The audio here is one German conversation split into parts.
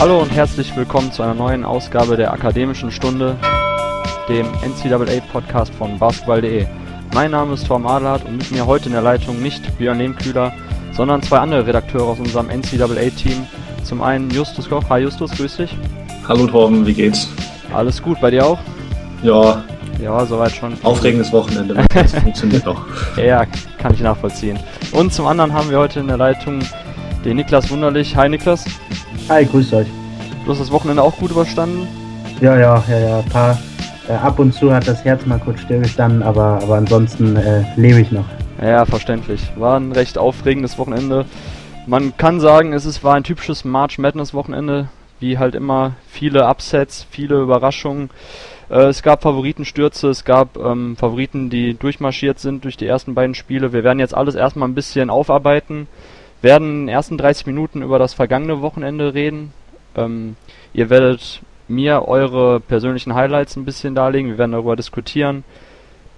Hallo und herzlich willkommen zu einer neuen Ausgabe der Akademischen Stunde, dem NCAA-Podcast von basketball.de. Mein Name ist Tom Adlert und mit mir heute in der Leitung nicht Björn Lehmkühler, sondern zwei andere Redakteure aus unserem NCAA-Team. Zum einen Justus Koch. Hi Justus, grüß dich. Hallo Torben, wie geht's? Alles gut, bei dir auch? Ja. Ja, soweit schon. Aufregendes Wochenende, das funktioniert doch. Ja, kann ich nachvollziehen. Und zum anderen haben wir heute in der Leitung den Niklas Wunderlich. Hi Niklas. Hi, grüß euch. Du hast das Wochenende auch gut überstanden? Ja, ja, ja, ja. Paar, äh, ab und zu hat das Herz mal kurz stillgestanden, aber, aber ansonsten äh, lebe ich noch. Ja, verständlich. War ein recht aufregendes Wochenende. Man kann sagen, es ist, war ein typisches March Madness Wochenende. Wie halt immer viele Upsets, viele Überraschungen. Äh, es gab Favoritenstürze, es gab ähm, Favoriten, die durchmarschiert sind durch die ersten beiden Spiele. Wir werden jetzt alles erstmal ein bisschen aufarbeiten werden in den ersten 30 Minuten über das vergangene Wochenende reden. Ähm, ihr werdet mir eure persönlichen Highlights ein bisschen darlegen, wir werden darüber diskutieren.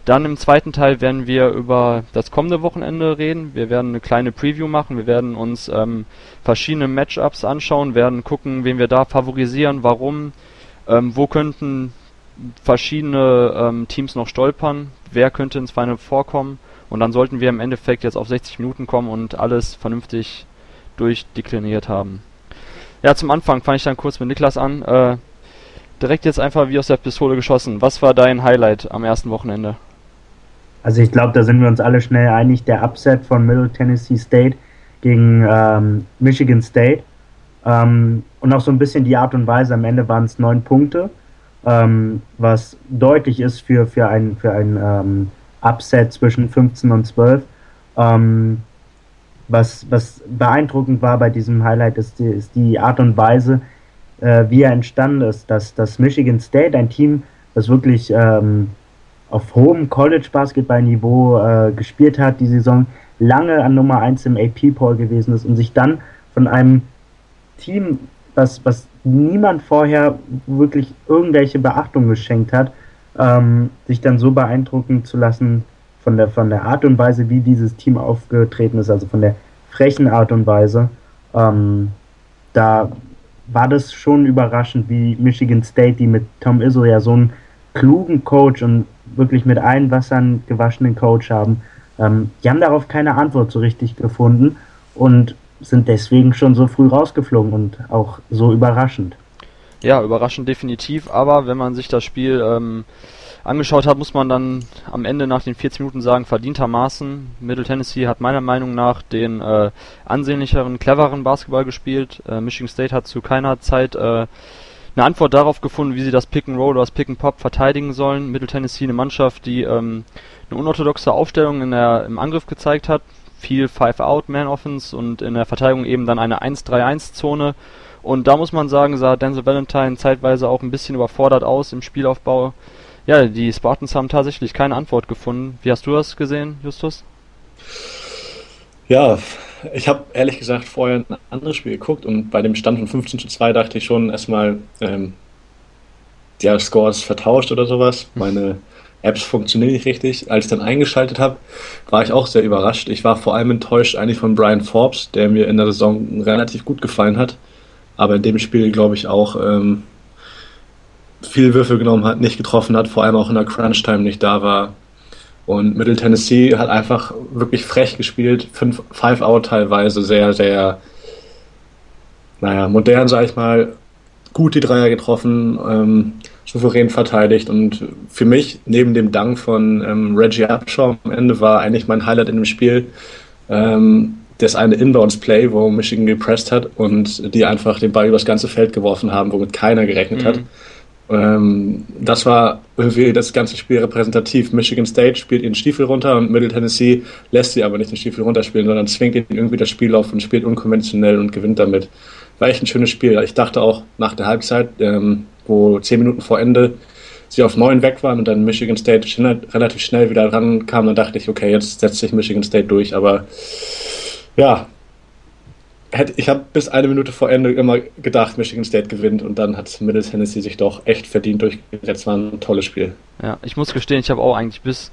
Dann im zweiten Teil werden wir über das kommende Wochenende reden. Wir werden eine kleine Preview machen. Wir werden uns ähm, verschiedene Matchups anschauen, werden gucken, wen wir da favorisieren, warum, ähm, wo könnten verschiedene ähm, Teams noch stolpern, wer könnte ins Final vorkommen und dann sollten wir im Endeffekt jetzt auf 60 Minuten kommen und alles vernünftig durchdekliniert haben. Ja, zum Anfang fange ich dann kurz mit Niklas an. Äh, direkt jetzt einfach wie aus der Pistole geschossen. Was war dein Highlight am ersten Wochenende? Also ich glaube, da sind wir uns alle schnell einig. Der Upset von Middle Tennessee State gegen ähm, Michigan State. Ähm, und auch so ein bisschen die Art und Weise. Am Ende waren es neun Punkte, ähm, was deutlich ist für, für ein, für ein ähm, Upset zwischen 15 und 12. Ähm, was, was beeindruckend war bei diesem Highlight, ist die, ist die Art und Weise, äh, wie er entstanden ist, dass, dass Michigan State, ein Team, das wirklich ähm, auf hohem College-Basketball-Niveau äh, gespielt hat, die Saison lange an Nummer 1 im AP-Poll gewesen ist und sich dann von einem Team, was, was niemand vorher wirklich irgendwelche Beachtung geschenkt hat, ähm, sich dann so beeindrucken zu lassen von der, von der Art und Weise, wie dieses Team aufgetreten ist, also von der frechen Art und Weise. Ähm, da war das schon überraschend, wie Michigan State, die mit Tom Izzo ja so einen klugen Coach und wirklich mit allen Wassern gewaschenen Coach haben. Ähm, die haben darauf keine Antwort so richtig gefunden und sind deswegen schon so früh rausgeflogen und auch so überraschend. Ja, überraschend definitiv, aber wenn man sich das Spiel ähm, angeschaut hat, muss man dann am Ende nach den 40 Minuten sagen, verdientermaßen. Middle Tennessee hat meiner Meinung nach den äh, ansehnlicheren, cleveren Basketball gespielt. Äh, Michigan State hat zu keiner Zeit äh, eine Antwort darauf gefunden, wie sie das Pick and Roll oder das Pick and Pop verteidigen sollen. Middle Tennessee eine Mannschaft, die ähm, eine unorthodoxe Aufstellung in der, im Angriff gezeigt hat. Viel Five-Out-Man-Offense und in der Verteidigung eben dann eine 1-3-1-Zone und da muss man sagen, sah Denzel Valentine zeitweise auch ein bisschen überfordert aus im Spielaufbau. Ja, die Spartans haben tatsächlich keine Antwort gefunden. Wie hast du das gesehen, Justus? Ja, ich habe ehrlich gesagt vorher ein anderes Spiel geguckt und bei dem Stand von 15 zu 2 dachte ich schon erstmal, ähm, der Score ist vertauscht oder sowas. Meine Apps funktionieren nicht richtig. Als ich dann eingeschaltet habe, war ich auch sehr überrascht. Ich war vor allem enttäuscht eigentlich von Brian Forbes, der mir in der Saison relativ gut gefallen hat aber in dem Spiel, glaube ich, auch ähm, viel Würfel genommen hat, nicht getroffen hat, vor allem auch in der Crunch-Time nicht da war. Und Middle Tennessee hat einfach wirklich frech gespielt, fünf, five out teilweise, sehr, sehr, naja, modern, sag ich mal, gut die Dreier getroffen, ähm, souverän verteidigt und für mich, neben dem Dank von ähm, Reggie Upshaw am Ende, war eigentlich mein Highlight in dem Spiel, ähm, das eine Inbounds-Play, wo Michigan gepresst hat und die einfach den Ball übers ganze Feld geworfen haben, womit keiner gerechnet mhm. hat. Ähm, das war irgendwie das ganze Spiel repräsentativ. Michigan State spielt ihren Stiefel runter und Middle Tennessee lässt sie aber nicht den Stiefel runterspielen, sondern zwingt ihn irgendwie das Spiel auf und spielt unkonventionell und gewinnt damit. War echt ein schönes Spiel. Ich dachte auch nach der Halbzeit, ähm, wo zehn Minuten vor Ende sie auf neun weg waren und dann Michigan State schnell, relativ schnell wieder rankam, dann dachte ich, okay, jetzt setzt sich Michigan State durch, aber ja, ich habe bis eine Minute vor Ende immer gedacht, Michigan State gewinnt und dann hat Middle Tennessee sich doch echt verdient durchgesetzt. War ein tolles Spiel. Ja, ich muss gestehen, ich habe auch eigentlich bis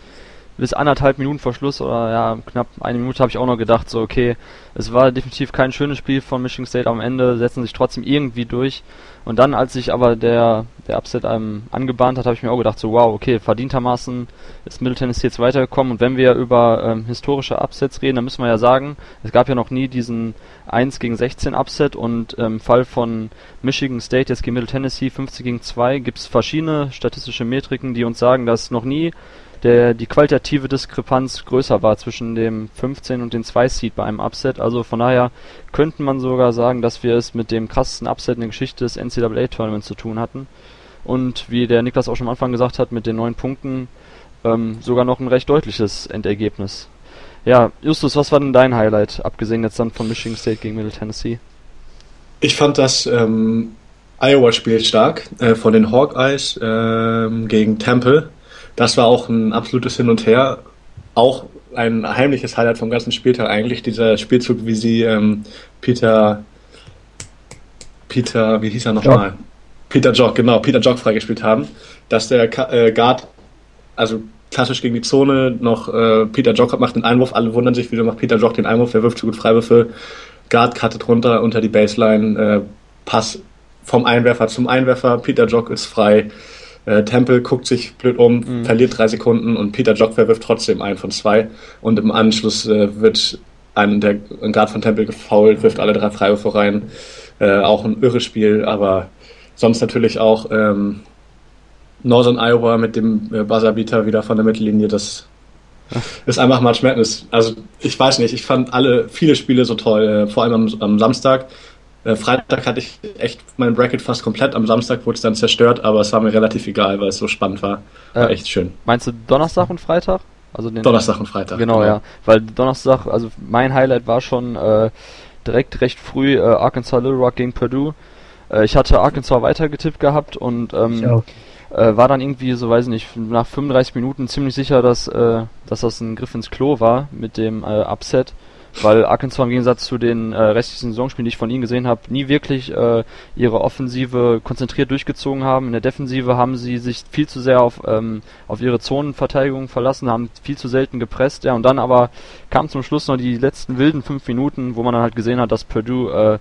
bis anderthalb Minuten vor Schluss oder ja, knapp eine Minute habe ich auch noch gedacht, so okay, es war definitiv kein schönes Spiel von Michigan State, am Ende setzen sich trotzdem irgendwie durch. Und dann, als sich aber der, der Upset einem angebahnt hat, habe ich mir auch gedacht, so wow, okay, verdientermaßen ist Middle Tennessee jetzt weitergekommen. Und wenn wir über ähm, historische Upsets reden, dann müssen wir ja sagen, es gab ja noch nie diesen 1 gegen 16 Upset und im ähm, Fall von Michigan State jetzt gegen Middle Tennessee 15 gegen 2 gibt es verschiedene statistische Metriken, die uns sagen, dass noch nie der, die qualitative Diskrepanz größer war zwischen dem 15 und dem 2 Seed bei einem Upset. Also von daher könnte man sogar sagen, dass wir es mit dem krassesten Upset in der Geschichte des NCAA Tournaments zu tun hatten. Und wie der Niklas auch schon am Anfang gesagt hat, mit den neun Punkten ähm, sogar noch ein recht deutliches Endergebnis. Ja, Justus, was war denn dein Highlight, abgesehen jetzt dann von Michigan State gegen Middle Tennessee? Ich fand das ähm, Iowa-Spiel stark äh, von den Hawkeyes äh, gegen Temple das war auch ein absolutes Hin und Her. Auch ein heimliches Highlight vom ganzen Spieltag eigentlich, dieser Spielzug, wie sie ähm, Peter, Peter, wie hieß er nochmal? Peter Jock, genau, Peter Jock freigespielt haben, dass der äh, Guard, also klassisch gegen die Zone, noch äh, Peter Jock macht den Einwurf, alle wundern sich, wieso macht Peter Jock den Einwurf, wer wirft zu gut Freiwürfe, Guard cuttet runter unter die Baseline, äh, Pass vom Einwerfer zum Einwerfer, Peter Jock ist frei, äh, Temple guckt sich blöd um, mhm. verliert drei Sekunden und Peter Jockwer wirft trotzdem ein von zwei. Und im Anschluss äh, wird ein, der, ein Guard von Temple gefoult, wirft alle drei Freiwürfe rein. Äh, auch ein irres Spiel, aber sonst natürlich auch ähm, Northern Iowa mit dem äh, Buzzerbeater wieder von der Mittellinie. Das ist einfach March Madness. Also ich weiß nicht, ich fand alle viele Spiele so toll, äh, vor allem am, am Samstag. Äh, Freitag hatte ich echt mein Bracket fast komplett. Am Samstag wurde es dann zerstört, aber es war mir relativ egal, weil es so spannend war. War äh, echt schön. Meinst du Donnerstag und Freitag? Also den Donnerstag und Freitag. Genau, genau, ja. Weil Donnerstag, also mein Highlight war schon äh, direkt recht früh äh, Arkansas Little Rock gegen Purdue. Äh, ich hatte Arkansas weitergetippt gehabt und ähm, äh, war dann irgendwie, so weiß ich nicht, nach 35 Minuten ziemlich sicher, dass, äh, dass das ein Griff ins Klo war mit dem äh, Upset weil Arkansas im Gegensatz zu den äh, restlichen Saisonspielen, die ich von ihnen gesehen habe, nie wirklich äh, ihre Offensive konzentriert durchgezogen haben. In der Defensive haben sie sich viel zu sehr auf, ähm, auf ihre Zonenverteidigung verlassen, haben viel zu selten gepresst, ja, und dann aber kam zum Schluss noch die letzten wilden fünf Minuten, wo man dann halt gesehen hat, dass Purdue äh,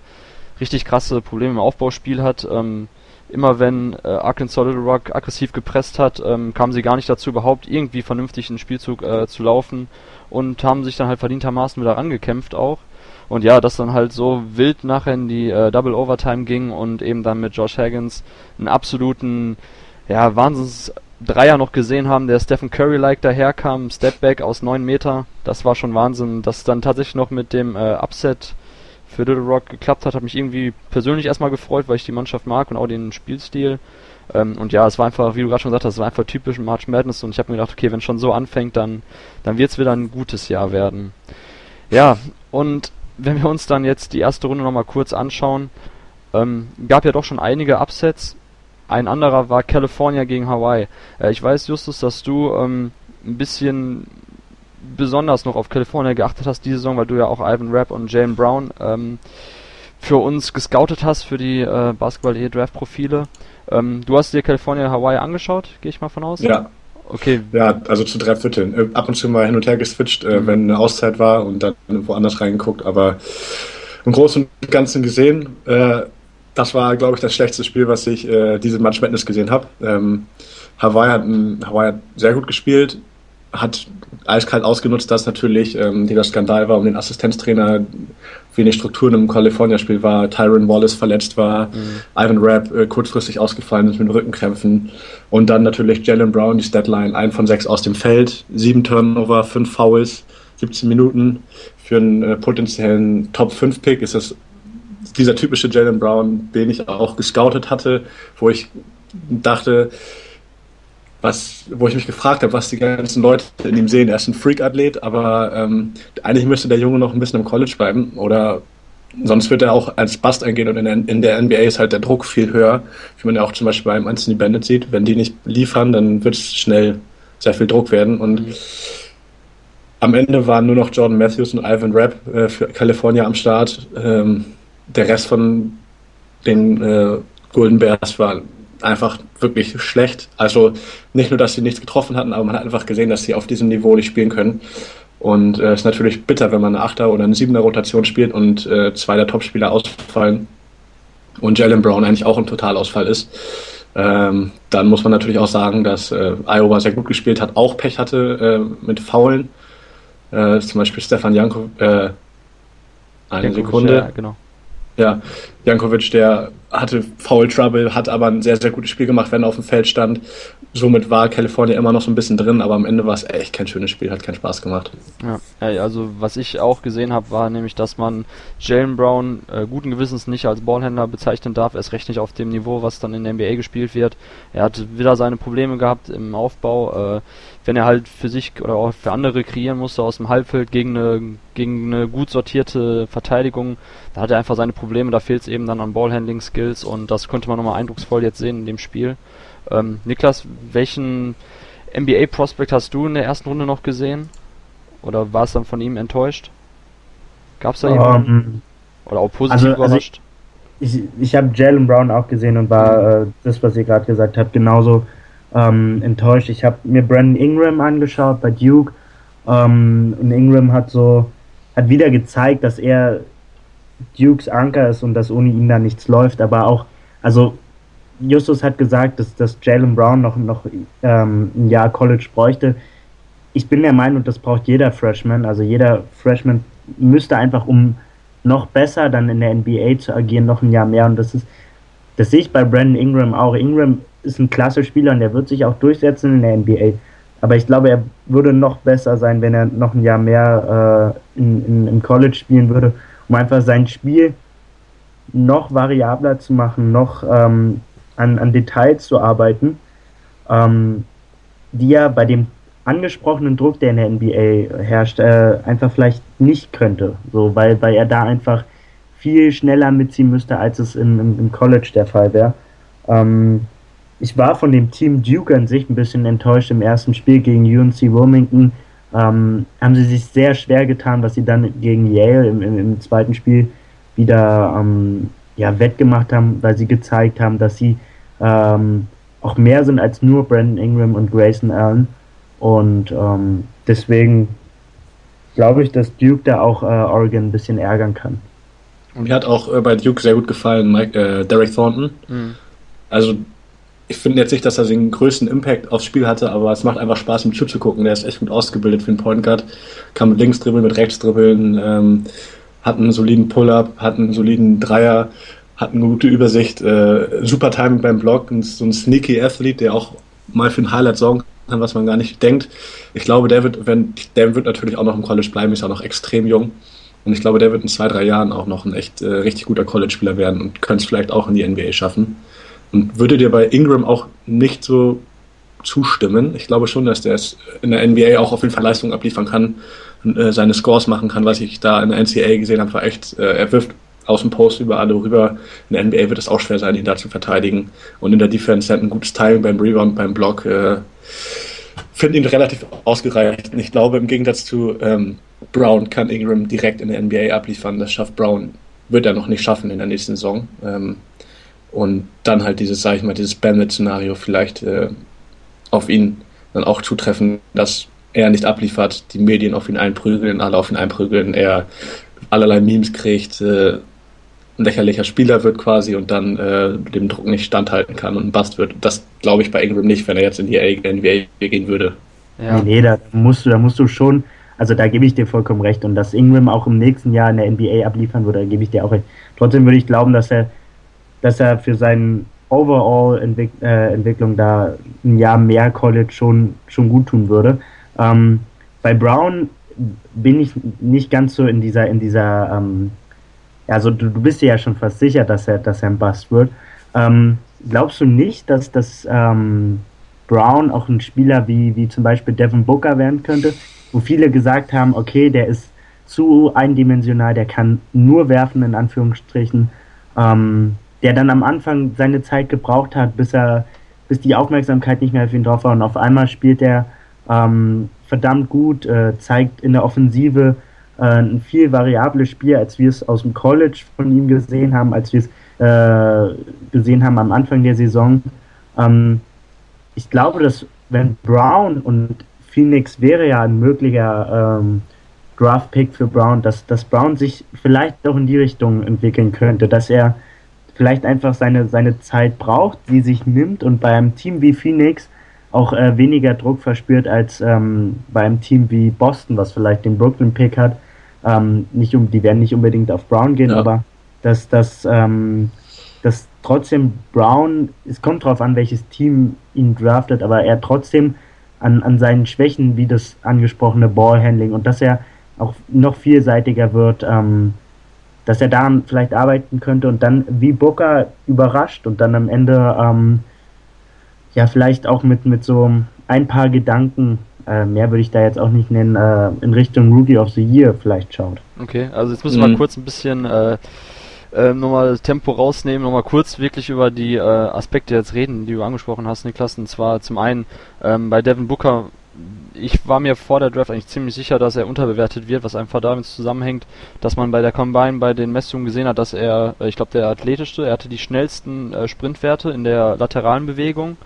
richtig krasse Probleme im Aufbauspiel hat. Ähm, immer wenn äh, Arkansas Little Rock aggressiv gepresst hat, ähm, kamen sie gar nicht dazu, überhaupt irgendwie vernünftig einen Spielzug äh, zu laufen und haben sich dann halt verdientermaßen wieder rangekämpft auch. Und ja, dass dann halt so wild nachher in die äh, Double Overtime ging und eben dann mit Josh Haggins einen absoluten, ja, Wahnsinns Dreier noch gesehen haben, der Stephen Curry-like daherkam, Stepback aus 9 Meter, das war schon Wahnsinn. Dass dann tatsächlich noch mit dem äh, Upset für Little Rock geklappt hat, hat mich irgendwie persönlich erstmal gefreut, weil ich die Mannschaft mag und auch den Spielstil. Ähm, und ja, es war einfach, wie du gerade schon gesagt hast, es war einfach typisch March Madness und ich habe mir gedacht, okay, wenn schon so anfängt, dann, dann wird es wieder ein gutes Jahr werden. Ja, und wenn wir uns dann jetzt die erste Runde nochmal kurz anschauen, ähm, gab ja doch schon einige Upsets. Ein anderer war California gegen Hawaii. Äh, ich weiß, Justus, dass du ähm, ein bisschen besonders noch auf California geachtet hast diese Saison, weil du ja auch Ivan Rapp und Jalen Brown ähm, für uns gescoutet hast für die äh, Basketball-E-Draft-Profile. Ähm, du hast dir California Hawaii angeschaut, gehe ich mal von aus? Ja. Okay. Ja, also zu drei Vierteln. Äh, ab und zu mal hin und her geswitcht, äh, mhm. wenn eine Auszeit war und dann woanders reingeguckt, aber im Großen und Ganzen gesehen, äh, das war, glaube ich, das schlechteste Spiel, was ich äh, diese Match Madness gesehen habe. Ähm, Hawaii, hat Hawaii hat sehr gut gespielt, hat eiskalt ausgenutzt, dass natürlich ähm, dieser Skandal war um den Assistenztrainer, wenig Strukturen im California-Spiel war, Tyron Wallace verletzt war, mhm. Ivan Rapp äh, kurzfristig ausgefallen ist mit Rückenkrämpfen und dann natürlich Jalen Brown, die Statline, ein von sechs aus dem Feld, sieben Turnover, fünf Fouls, 17 Minuten. Für einen äh, potenziellen Top-5-Pick ist das dieser typische Jalen Brown, den ich auch gescoutet hatte, wo ich dachte, was, wo ich mich gefragt habe, was die ganzen Leute in ihm sehen. Er ist ein Freak-Athlet, aber ähm, eigentlich müsste der Junge noch ein bisschen im College bleiben oder sonst wird er auch als Bust eingehen und in der, in der NBA ist halt der Druck viel höher, wie man ja auch zum Beispiel beim Anthony Bennett sieht. Wenn die nicht liefern, dann wird es schnell sehr viel Druck werden und mhm. am Ende waren nur noch Jordan Matthews und Ivan Rapp äh, für California am Start. Ähm, der Rest von den äh, Golden Bears war einfach wirklich schlecht. Also nicht nur, dass sie nichts getroffen hatten, aber man hat einfach gesehen, dass sie auf diesem Niveau nicht spielen können. Und es äh, ist natürlich bitter, wenn man eine Achter- oder eine Siebener Rotation spielt und äh, zwei der Topspieler ausfallen und Jalen Brown eigentlich auch ein Totalausfall ist. Ähm, dann muss man natürlich auch sagen, dass äh, Iowa sehr gut gespielt hat, auch Pech hatte äh, mit Faulen. Äh, zum Beispiel Stefan Janko, äh, eine Jankovic, Sekunde. Ja, genau. Ja, Jankovic, der hatte Foul Trouble, hat aber ein sehr, sehr gutes Spiel gemacht, wenn er auf dem Feld stand. Somit war California immer noch so ein bisschen drin, aber am Ende war es echt kein schönes Spiel, hat keinen Spaß gemacht. Ja, also was ich auch gesehen habe, war nämlich, dass man Jalen Brown äh, guten Gewissens nicht als Ballhändler bezeichnen darf, erst recht nicht auf dem Niveau, was dann in der NBA gespielt wird. Er hat wieder seine Probleme gehabt im Aufbau. Äh, wenn er halt für sich oder auch für andere kreieren musste aus dem Halbfeld gegen eine, gegen eine gut sortierte Verteidigung, da hat er einfach seine Probleme, da fehlt es eben dann an Ballhandling-Skills und das konnte man nochmal eindrucksvoll jetzt sehen in dem Spiel. Ähm, Niklas, welchen NBA-Prospect hast du in der ersten Runde noch gesehen? Oder war es dann von ihm enttäuscht? Gab es da um, jemanden? Ähm, oder auch positiv also, überrascht? Also ich, ich, ich habe Jalen Brown auch gesehen und war äh, das, was ihr gerade gesagt habt, genauso ähm, enttäuscht. Ich habe mir Brandon Ingram angeschaut bei Duke ähm, und Ingram hat so hat wieder gezeigt, dass er Dukes Anker ist und dass ohne ihn da nichts läuft. Aber auch, also Justus hat gesagt, dass, dass Jalen Brown noch, noch ähm, ein Jahr College bräuchte. Ich bin der Meinung, das braucht jeder Freshman. Also jeder Freshman müsste einfach, um noch besser dann in der NBA zu agieren, noch ein Jahr mehr. Und das ist, das sehe ich bei Brandon Ingram auch. Ingram ist ein klasse Spieler und der wird sich auch durchsetzen in der NBA. Aber ich glaube, er würde noch besser sein, wenn er noch ein Jahr mehr äh, in, in, im College spielen würde, um einfach sein Spiel noch variabler zu machen, noch ähm, an, an Details zu arbeiten, ähm, die er bei dem angesprochenen Druck, der in der NBA herrscht, äh, einfach vielleicht nicht könnte. So, weil, weil er da einfach viel schneller mitziehen müsste, als es im, im, im College der Fall wäre. Ähm, ich war von dem Team Duke an sich ein bisschen enttäuscht im ersten Spiel gegen UNC Wilmington. Ähm, haben sie sich sehr schwer getan, was sie dann gegen Yale im, im, im zweiten Spiel wieder ähm, ja, wettgemacht haben, weil sie gezeigt haben, dass sie ähm, auch mehr sind als nur Brandon Ingram und Grayson Allen. Und ähm, deswegen glaube ich, dass Duke da auch äh, Oregon ein bisschen ärgern kann. Mir hat auch äh, bei Duke sehr gut gefallen Mike, äh, Derek Thornton. Mhm. Also ich finde jetzt nicht, dass er den größten Impact aufs Spiel hatte, aber es macht einfach Spaß, ihm zuzugucken. Der ist echt gut ausgebildet für einen Point Guard. Kann mit links dribbeln, mit rechts dribbeln, ähm, hat einen soliden Pull-Up, hat einen soliden Dreier, hat eine gute Übersicht, äh, super Timing beim Block so ein sneaky Athlete, der auch mal für ein Highlight sorgen kann, was man gar nicht denkt. Ich glaube, der wird, wenn, der wird natürlich auch noch im College bleiben, ist auch noch extrem jung. Und ich glaube, der wird in zwei, drei Jahren auch noch ein echt äh, richtig guter College-Spieler werden und könnte es vielleicht auch in die NBA schaffen. Und würde dir bei Ingram auch nicht so zustimmen. Ich glaube schon, dass der es in der NBA auch auf jeden Fall Leistung abliefern kann, und, äh, seine Scores machen kann, was ich da in der NCAA gesehen habe, war echt, äh, er wirft aus dem Post über alle rüber. In der NBA wird es auch schwer sein, ihn da zu verteidigen. Und in der Defense hat ein gutes Timing beim Rebound, beim Block. Äh, Finde ihn relativ ausgereicht. Und ich glaube, im Gegensatz zu ähm, Brown kann Ingram direkt in der NBA abliefern. Das schafft Brown, wird er noch nicht schaffen in der nächsten Saison. Ähm, und dann halt dieses, sag ich mal, dieses Bandit-Szenario vielleicht äh, auf ihn dann auch zutreffen, dass er nicht abliefert, die Medien auf ihn einprügeln, alle auf ihn einprügeln, er allerlei Memes kriegt, äh, ein lächerlicher Spieler wird quasi und dann äh, dem Druck nicht standhalten kann und ein Bast wird. Das glaube ich bei Ingram nicht, wenn er jetzt in die NBA gehen würde. Ja. Nee, da musst du, da musst du schon, also da gebe ich dir vollkommen recht. Und dass Ingram auch im nächsten Jahr in der NBA abliefern würde, da gebe ich dir auch recht. Trotzdem würde ich glauben, dass er dass er für seine Overall-Entwicklung äh, da ein Jahr mehr College schon, schon gut tun würde. Ähm, bei Brown bin ich nicht ganz so in dieser, in dieser, ähm, also du, du bist dir ja schon fast sicher, dass er, dass er ein Bust wird. Ähm, glaubst du nicht, dass, dass ähm, Brown auch ein Spieler wie, wie zum Beispiel Devin Booker werden könnte, wo viele gesagt haben, okay, der ist zu eindimensional, der kann nur werfen, in Anführungsstrichen. Ähm, der dann am Anfang seine Zeit gebraucht hat, bis er, bis die Aufmerksamkeit nicht mehr auf ihn drauf war und auf einmal spielt er ähm, verdammt gut, äh, zeigt in der Offensive äh, ein viel variables Spiel, als wir es aus dem College von ihm gesehen haben, als wir es äh, gesehen haben am Anfang der Saison. Ähm, ich glaube, dass wenn Brown und Phoenix wäre ja ein möglicher ähm, Draft-Pick für Brown, dass, dass Brown sich vielleicht auch in die Richtung entwickeln könnte, dass er vielleicht einfach seine, seine Zeit braucht, sie sich nimmt und bei einem Team wie Phoenix auch äh, weniger Druck verspürt als ähm, bei einem Team wie Boston, was vielleicht den Brooklyn-Pick hat. Ähm, nicht um, die werden nicht unbedingt auf Brown gehen, ja. aber dass, dass, ähm, dass trotzdem Brown, es kommt darauf an, welches Team ihn draftet, aber er trotzdem an, an seinen Schwächen, wie das angesprochene Ballhandling und dass er auch noch vielseitiger wird, ähm, dass er daran vielleicht arbeiten könnte und dann wie Booker überrascht und dann am Ende ähm, ja vielleicht auch mit, mit so ein paar Gedanken, äh, mehr würde ich da jetzt auch nicht nennen, äh, in Richtung Rookie of the Year vielleicht schaut. Okay, also jetzt müssen wir mhm. mal kurz ein bisschen äh, äh, nochmal das Tempo rausnehmen, nochmal kurz wirklich über die äh, Aspekte jetzt reden, die du angesprochen hast, Niklas. Und zwar zum einen ähm, bei Devin Booker ich war mir vor der Draft eigentlich ziemlich sicher, dass er unterbewertet wird, was einfach damit zusammenhängt, dass man bei der Combine bei den Messungen gesehen hat, dass er, äh, ich glaube, der athletischste, er hatte die schnellsten äh, Sprintwerte in der lateralen Bewegung.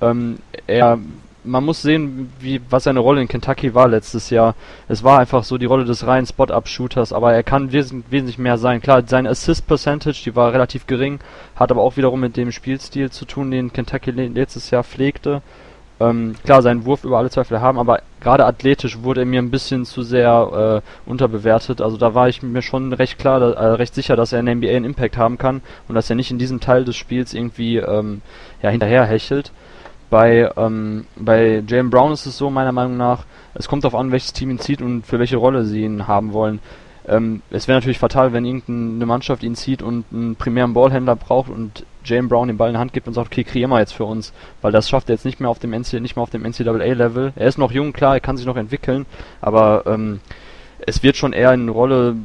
Ähm, er, man muss sehen, wie, was seine Rolle in Kentucky war letztes Jahr. Es war einfach so die Rolle des reinen Spot-Up-Shooters, aber er kann wes wesentlich mehr sein. Klar, seine Assist-Percentage, die war relativ gering, hat aber auch wiederum mit dem Spielstil zu tun, den Kentucky letztes Jahr pflegte. Ähm, klar, seinen Wurf über alle Zweifel haben, aber gerade athletisch wurde er mir ein bisschen zu sehr äh, unterbewertet. Also da war ich mir schon recht klar, da, äh, recht sicher, dass er in der NBA einen Impact haben kann und dass er nicht in diesem Teil des Spiels irgendwie ähm, ja, hinterher hechelt. Bei, ähm, bei Jalen Brown ist es so, meiner Meinung nach, es kommt darauf an, welches Team ihn zieht und für welche Rolle sie ihn haben wollen. Ähm, es wäre natürlich fatal, wenn irgendeine Mannschaft ihn zieht und einen primären Ballhändler braucht und Jalen Brown den Ball in die Hand gibt und sagt, okay, kreier mal jetzt für uns, weil das schafft er jetzt nicht mehr auf dem NCAA, nicht mehr auf dem NCAA-Level. Er ist noch jung, klar, er kann sich noch entwickeln, aber ähm, es wird schon eher eine Rolle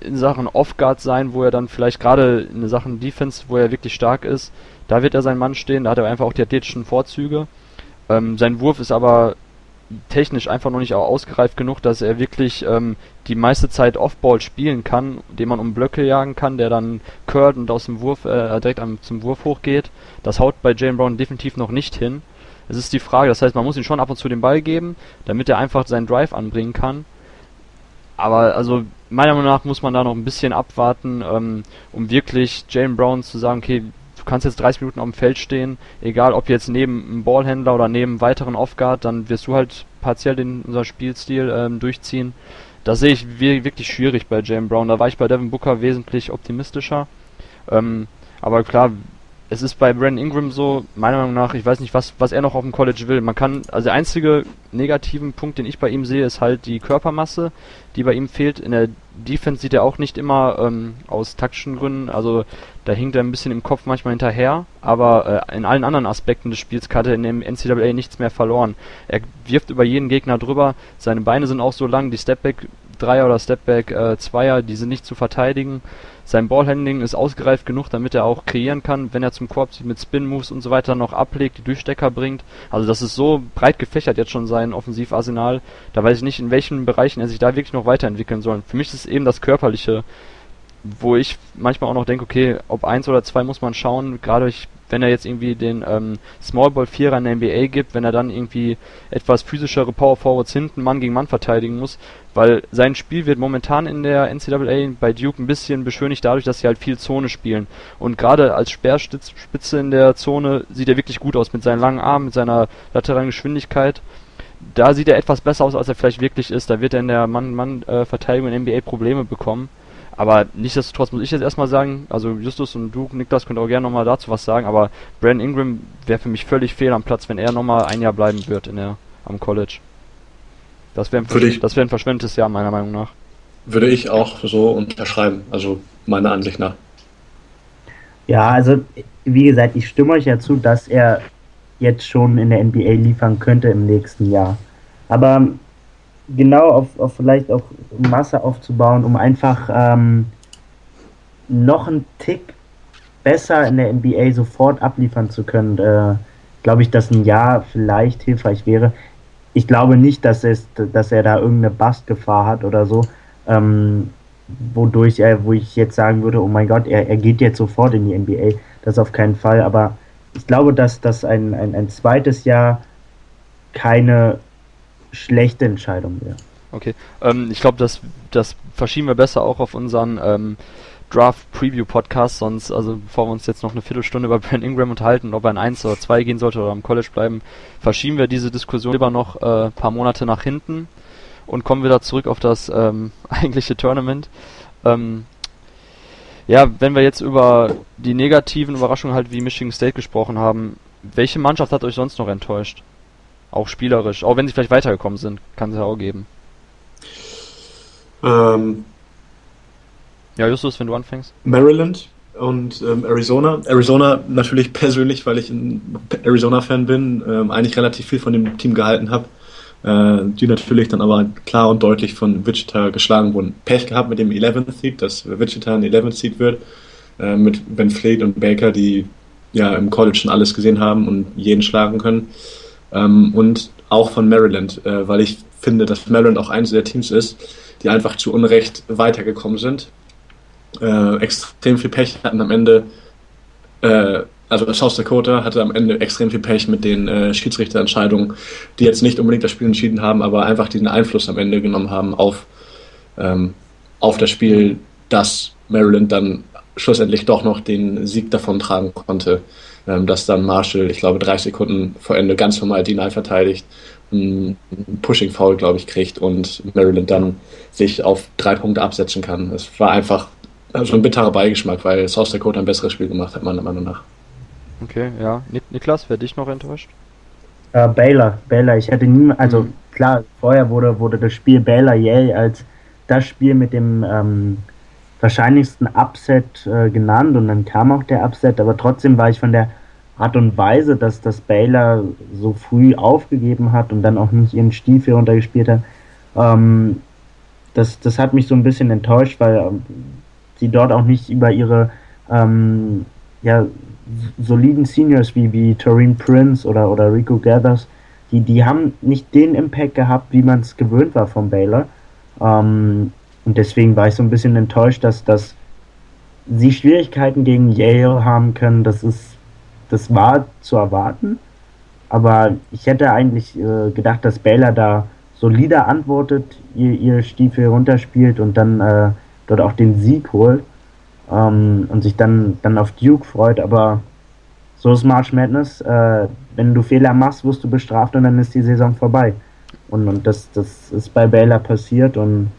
in Sachen Off-Guard sein, wo er dann vielleicht gerade in Sachen Defense, wo er wirklich stark ist, da wird er sein Mann stehen, da hat er einfach auch die athletischen Vorzüge. Ähm, sein Wurf ist aber technisch einfach noch nicht ausgereift genug, dass er wirklich ähm, die meiste Zeit Offball spielen kann, den man um Blöcke jagen kann, der dann curlt und aus dem Wurf äh, direkt am, zum Wurf hochgeht. Das haut bei Jalen Brown definitiv noch nicht hin. Es ist die Frage, das heißt, man muss ihm schon ab und zu den Ball geben, damit er einfach seinen Drive anbringen kann. Aber also meiner Meinung nach muss man da noch ein bisschen abwarten, ähm, um wirklich Jalen Brown zu sagen, okay, du kannst jetzt 30 Minuten auf dem Feld stehen, egal ob jetzt neben einem Ballhändler oder neben einem weiteren Offguard, dann wirst du halt partiell den, unser Spielstil ähm, durchziehen. Das sehe ich wirklich schwierig bei Jalen Brown. Da war ich bei Devin Booker wesentlich optimistischer. Ähm, aber klar, es ist bei Brandon Ingram so, meiner Meinung nach, ich weiß nicht, was, was er noch auf dem College will. Man kann, also der einzige negativen Punkt, den ich bei ihm sehe, ist halt die Körpermasse, die bei ihm fehlt. In der Defense sieht er auch nicht immer ähm, aus taktischen Gründen, also da hinkt er ein bisschen im Kopf manchmal hinterher, aber äh, in allen anderen Aspekten des Spiels hat er in dem NCAA nichts mehr verloren. Er wirft über jeden Gegner drüber, seine Beine sind auch so lang, die Stepback Dreier oder Stepback äh, Zweier, die sind nicht zu verteidigen. Sein Ballhandling ist ausgereift genug, damit er auch kreieren kann, wenn er zum Korb zieht mit Spin-Moves und so weiter noch ablegt, die Durchstecker bringt. Also das ist so breit gefächert jetzt schon sein Offensivarsenal. Da weiß ich nicht, in welchen Bereichen er sich da wirklich noch weiterentwickeln soll. Für mich ist es eben das Körperliche, wo ich manchmal auch noch denke, okay, ob eins oder zwei muss man schauen. Gerade ich wenn er jetzt irgendwie den ähm, Smallball Vierer in der NBA gibt, wenn er dann irgendwie etwas physischere Power Forwards hinten Mann gegen Mann verteidigen muss, weil sein Spiel wird momentan in der NCAA bei Duke ein bisschen beschönigt dadurch, dass sie halt viel Zone spielen. Und gerade als Speerspitze in der Zone sieht er wirklich gut aus mit seinen langen Armen, mit seiner lateralen Geschwindigkeit. Da sieht er etwas besser aus, als er vielleicht wirklich ist. Da wird er in der Mann-Mann-Verteidigung äh, in der NBA Probleme bekommen. Aber nichtsdestotrotz muss ich jetzt erstmal sagen, also Justus und du, Niklas, könnt auch gerne nochmal dazu was sagen, aber Brandon Ingram wäre für mich völlig fehl am Platz, wenn er nochmal ein Jahr bleiben wird in der, am College. Das wäre ein, wär ein verschwendetes Jahr, meiner Meinung nach. Würde ich auch so unterschreiben, also meiner Ansicht nach. Ja, also wie gesagt, ich stimme euch ja zu, dass er jetzt schon in der NBA liefern könnte im nächsten Jahr. Aber genau auf, auf vielleicht auch Masse aufzubauen, um einfach ähm, noch einen Tick besser in der NBA sofort abliefern zu können, äh, glaube ich, dass ein Jahr vielleicht hilfreich wäre. Ich glaube nicht, dass, es, dass er da irgendeine Bastgefahr hat oder so, ähm, wodurch er, wo ich jetzt sagen würde, oh mein Gott, er, er geht jetzt sofort in die NBA. Das auf keinen Fall, aber ich glaube, dass das ein, ein, ein zweites Jahr keine schlechte Entscheidung wäre. Okay, ähm, ich glaube, das, das verschieben wir besser auch auf unseren ähm, Draft Preview Podcast, sonst, also bevor wir uns jetzt noch eine Viertelstunde über Brand Ingram unterhalten, ob er in 1 oder 2 gehen sollte oder am College bleiben, verschieben wir diese Diskussion lieber noch äh, paar Monate nach hinten und kommen wieder zurück auf das ähm, eigentliche Tournament. Ähm, ja, wenn wir jetzt über die negativen Überraschungen halt wie Michigan State gesprochen haben, welche Mannschaft hat euch sonst noch enttäuscht? Auch spielerisch, auch wenn sie vielleicht weitergekommen sind, kann es ja auch geben. Ähm, ja, Justus, wenn du anfängst. Maryland und ähm, Arizona. Arizona natürlich persönlich, weil ich ein Arizona-Fan bin, ähm, eigentlich relativ viel von dem Team gehalten habe. Äh, die natürlich dann aber klar und deutlich von Wichita geschlagen wurden. Pech gehabt mit dem 11th Seed, dass Wichita ein 11th Seed wird. Äh, mit Ben Fleet und Baker, die ja im College schon alles gesehen haben und jeden schlagen können. Ähm, und auch von Maryland, äh, weil ich finde, dass Maryland auch eines der Teams ist, die einfach zu Unrecht weitergekommen sind äh, extrem viel Pech hatten am Ende. Äh, also South Dakota hatte am Ende extrem viel Pech mit den äh, Schiedsrichterentscheidungen, die jetzt nicht unbedingt das Spiel entschieden haben, aber einfach diesen Einfluss am Ende genommen haben auf, ähm, auf das Spiel, dass Maryland dann schlussendlich doch noch den Sieg davon tragen konnte. Ähm, dass dann Marshall, ich glaube, drei Sekunden vor Ende ganz normal Deny verteidigt, ein Pushing Foul, glaube ich, kriegt und Maryland dann sich auf drei Punkte absetzen kann. Es war einfach also ein bitterer Beigeschmack, weil South Dakota ein besseres Spiel gemacht hat, meiner Meinung nach. Okay, ja. Niklas, wer dich noch enttäuscht? Äh, Baylor, Baylor. Ich hätte nie, also mhm. klar, vorher wurde, wurde das Spiel Baylor Yale als das Spiel mit dem ähm, wahrscheinlichsten Upset äh, genannt und dann kam auch der Upset, aber trotzdem war ich von der Art und Weise, dass das Baylor so früh aufgegeben hat und dann auch nicht ihren Stiefel runtergespielt hat, ähm, das, das hat mich so ein bisschen enttäuscht, weil ähm, die dort auch nicht über ihre ähm, ja, soliden Seniors wie, wie Toreen Prince oder, oder Rico Gathers, die, die haben nicht den Impact gehabt, wie man es gewöhnt war von Baylor. Ähm, und deswegen war ich so ein bisschen enttäuscht, dass, dass sie Schwierigkeiten gegen Yale haben können. Das ist, das war zu erwarten. Aber ich hätte eigentlich äh, gedacht, dass Baylor da solider antwortet, ihr, ihr Stiefel runterspielt und dann äh, dort auch den Sieg holt ähm, und sich dann, dann auf Duke freut. Aber so ist March Madness. Äh, wenn du Fehler machst, wirst du bestraft und dann ist die Saison vorbei. Und, und das, das ist bei Baylor passiert und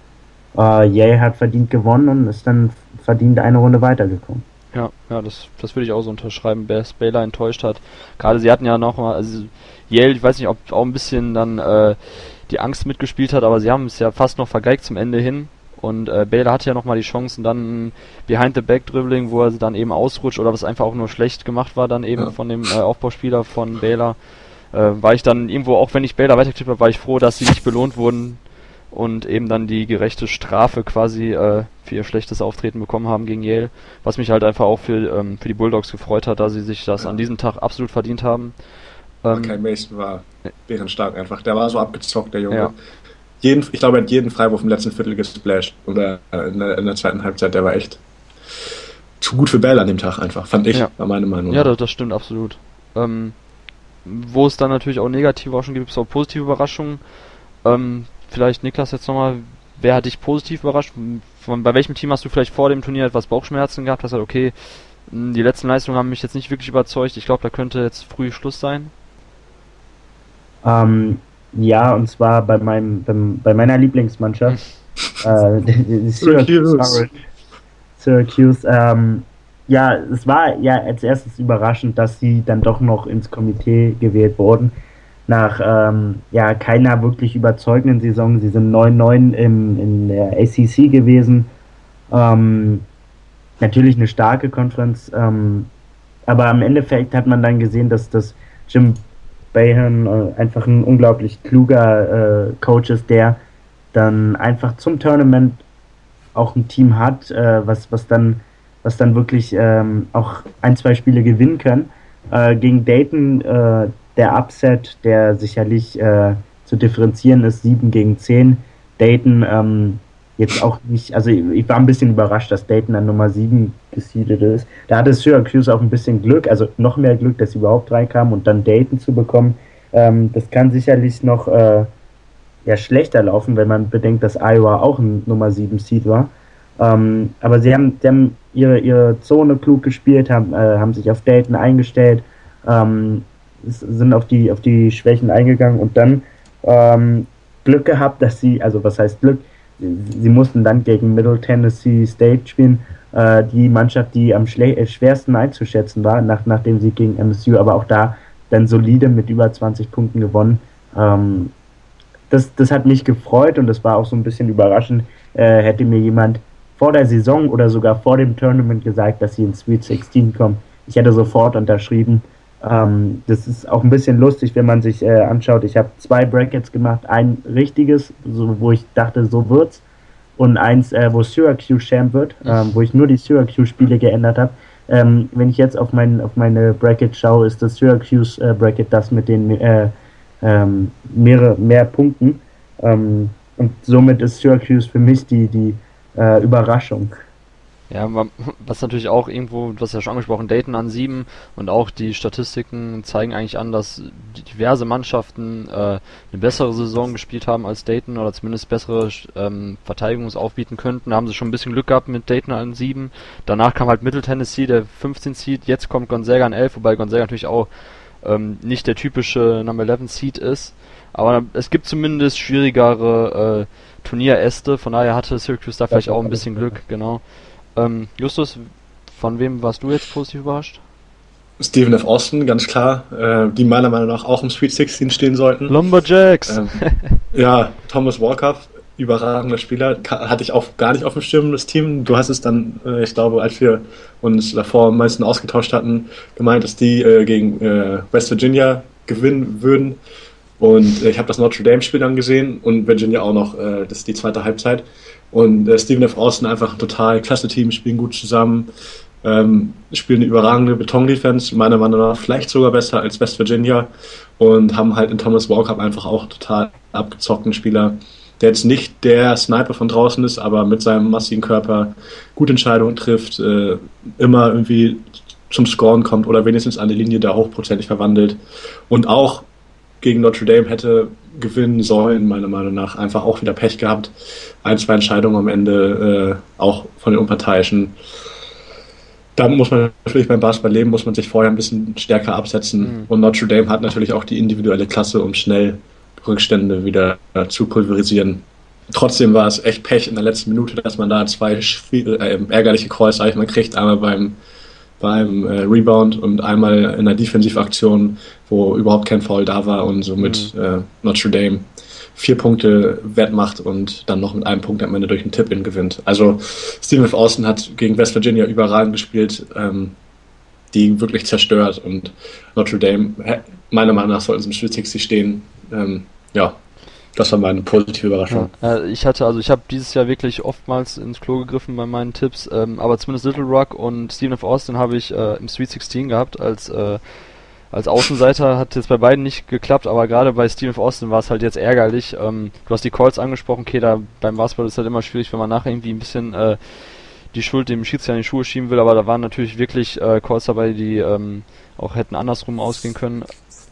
äh, Yale hat verdient gewonnen und ist dann verdient eine Runde weitergekommen. Ja, ja, das, das würde ich auch so unterschreiben, dass Baylor enttäuscht hat. Gerade sie hatten ja noch mal, also Yale, ich weiß nicht, ob auch ein bisschen dann äh, die Angst mitgespielt hat, aber sie haben es ja fast noch vergeigt zum Ende hin. Und äh, Baylor hatte ja nochmal die Chancen, dann Behind-the-Back-Dribbling, wo er dann eben ausrutscht oder was einfach auch nur schlecht gemacht war, dann eben ja. von dem äh, Aufbauspieler von Baylor. Äh, war ich dann irgendwo, auch wenn ich Baylor weitergetippt habe, war ich froh, dass sie nicht belohnt wurden und eben dann die gerechte Strafe quasi äh, für ihr schlechtes Auftreten bekommen haben gegen Yale. Was mich halt einfach auch für, ähm, für die Bulldogs gefreut hat, da sie sich das ja. an diesem Tag absolut verdient haben. Ähm, Kein Mason war bärenstark einfach. Der war so abgezockt, der Junge. Ja jeden, ich glaube, er hat jeden Freiwurf im letzten Viertel gesplasht. Oder äh, in der, in der zweiten Halbzeit. Der war echt zu gut für Bell an dem Tag einfach, fand ich, ja. war meine Meinung. Ja, das, das stimmt absolut. Ähm, wo es dann natürlich auch negative Überraschungen gibt, gibt es auch positive Überraschungen. Ähm, vielleicht Niklas jetzt nochmal, wer hat dich positiv überrascht? Von, bei welchem Team hast du vielleicht vor dem Turnier etwas Bauchschmerzen gehabt? Hast du gesagt, okay, die letzten Leistungen haben mich jetzt nicht wirklich überzeugt. Ich glaube, da könnte jetzt früh Schluss sein. Ähm, ja, und zwar bei meinem bei, bei meiner Lieblingsmannschaft. äh, Syracuse. Syracuse. Ähm, ja, es war ja als erstes überraschend, dass sie dann doch noch ins Komitee gewählt wurden. Nach ähm, ja, keiner wirklich überzeugenden Saison. Sie sind 9-9 in der ACC gewesen. Ähm, natürlich eine starke Konferenz. Ähm, aber im Endeffekt hat man dann gesehen, dass das Jim Bayern äh, einfach ein unglaublich kluger äh, Coach ist, der dann einfach zum Tournament auch ein Team hat, äh, was, was dann was dann wirklich ähm, auch ein, zwei Spiele gewinnen kann. Äh, gegen Dayton äh, der Upset, der sicherlich äh, zu differenzieren ist, 7 gegen 10. Dayton ähm, jetzt auch nicht, also ich war ein bisschen überrascht, dass Dayton an Nummer 7 gesiedelt ist. Da hatte Syracuse auch ein bisschen Glück, also noch mehr Glück, dass sie überhaupt reinkamen und dann Dayton zu bekommen. Ähm, das kann sicherlich noch äh, ja, schlechter laufen, wenn man bedenkt, dass Iowa auch ein Nummer 7 Seed war. Ähm, aber sie haben, sie haben ihre, ihre Zone klug gespielt, haben, äh, haben sich auf Dayton eingestellt, ähm, sind auf die, auf die Schwächen eingegangen und dann ähm, Glück gehabt, dass sie, also was heißt Glück, sie mussten dann gegen Middle Tennessee State spielen, äh, die Mannschaft, die am äh, schwersten einzuschätzen war, nach, nachdem sie gegen MSU, aber auch da dann solide mit über 20 Punkten gewonnen. Ähm, das, das hat mich gefreut und das war auch so ein bisschen überraschend. Äh, hätte mir jemand vor der Saison oder sogar vor dem Tournament gesagt, dass sie ins Sweet 16 kommen, ich hätte sofort unterschrieben. Ähm, das ist auch ein bisschen lustig, wenn man sich äh, anschaut. Ich habe zwei Brackets gemacht, ein richtiges, so, wo ich dachte, so wird's, und eins, äh, wo Syracuse Champ wird, ähm, wo ich nur die Syracuse-Spiele geändert habe. Ähm, wenn ich jetzt auf, mein, auf meine Bracket schaue, ist das Syracuse äh, Bracket das mit den äh, ähm, mehrere, mehr Punkten. Ähm, und somit ist Syracuse für mich die, die äh, Überraschung. Ja, was natürlich auch irgendwo, du hast ja schon angesprochen, Dayton an 7 und auch die Statistiken zeigen eigentlich an, dass diverse Mannschaften äh, eine bessere Saison gespielt haben als Dayton oder zumindest bessere ähm, Verteidigungsaufbieten könnten. Da haben sie schon ein bisschen Glück gehabt mit Dayton an 7. Danach kam halt Middle Tennessee, der 15 Seed, jetzt kommt Gonzaga an 11, wobei Gonzaga natürlich auch ähm, nicht der typische Number 11 Seed ist. Aber es gibt zumindest schwierigere äh, Turnieräste, von daher hatte Syracuse da vielleicht auch ein bisschen Glück, genau. Ähm, Justus, von wem warst du jetzt positiv überrascht? Stephen F. Austin, ganz klar, äh, die meiner Meinung nach auch im Sweet 16 stehen sollten. Lumberjacks! Ähm, ja, Thomas Walker, überragender Spieler, hatte ich auch gar nicht auf dem Schirm, das Team. Du hast es dann, äh, ich glaube, als wir uns davor am meisten ausgetauscht hatten, gemeint, dass die äh, gegen äh, West Virginia gewinnen würden. Und äh, ich habe das Notre Dame-Spiel dann gesehen und Virginia auch noch, äh, das ist die zweite Halbzeit. Und äh, Stephen F. Austin einfach ein total klasse Team, spielen gut zusammen, ähm, spielen eine überragende Beton-Defense, meiner Meinung nach vielleicht sogar besser als West Virginia und haben halt in Thomas Walkup einfach auch total abgezockten Spieler, der jetzt nicht der Sniper von draußen ist, aber mit seinem massiven Körper gute Entscheidungen trifft, äh, immer irgendwie zum Scoren kommt oder wenigstens an die Linie da hochprozentig verwandelt und auch gegen Notre Dame hätte gewinnen sollen, meiner Meinung nach. Einfach auch wieder Pech gehabt. Ein, zwei Entscheidungen am Ende, äh, auch von den Unparteiischen. Da muss man natürlich beim Basketball leben, muss man sich vorher ein bisschen stärker absetzen. Mhm. Und Notre Dame hat natürlich auch die individuelle Klasse, um schnell Rückstände wieder äh, zu pulverisieren. Trotzdem war es echt Pech in der letzten Minute, dass man da zwei äh, ärgerliche Calls, sag ich mal, kriegt. Einmal beim beim äh, Rebound und einmal in der Defensivaktion, wo überhaupt kein Foul da war und somit mhm. äh, Notre Dame vier Punkte wettmacht und dann noch mit einem Punkt am Ende durch einen Tip-In gewinnt. Also Stephen F. Austin hat gegen West Virginia überragend gespielt, ähm, die wirklich zerstört und Notre Dame, meiner Meinung nach, sollten sie im Spiel 60 stehen. Ähm, ja, das war meine positive Überraschung. Ja, ich hatte, also ich habe dieses Jahr wirklich oftmals ins Klo gegriffen bei meinen Tipps, ähm, aber zumindest Little Rock und Stephen of Austin habe ich äh, im Sweet 16 gehabt als äh, als Außenseiter hat jetzt bei beiden nicht geklappt, aber gerade bei Stephen of Austin war es halt jetzt ärgerlich. Ähm, du hast die Calls angesprochen, okay, da beim Basketball ist halt immer schwierig, wenn man nachher irgendwie ein bisschen äh, die Schuld dem Schiedsrichter in die Schuhe schieben will, aber da waren natürlich wirklich äh, Calls dabei, die ähm, auch hätten andersrum ausgehen können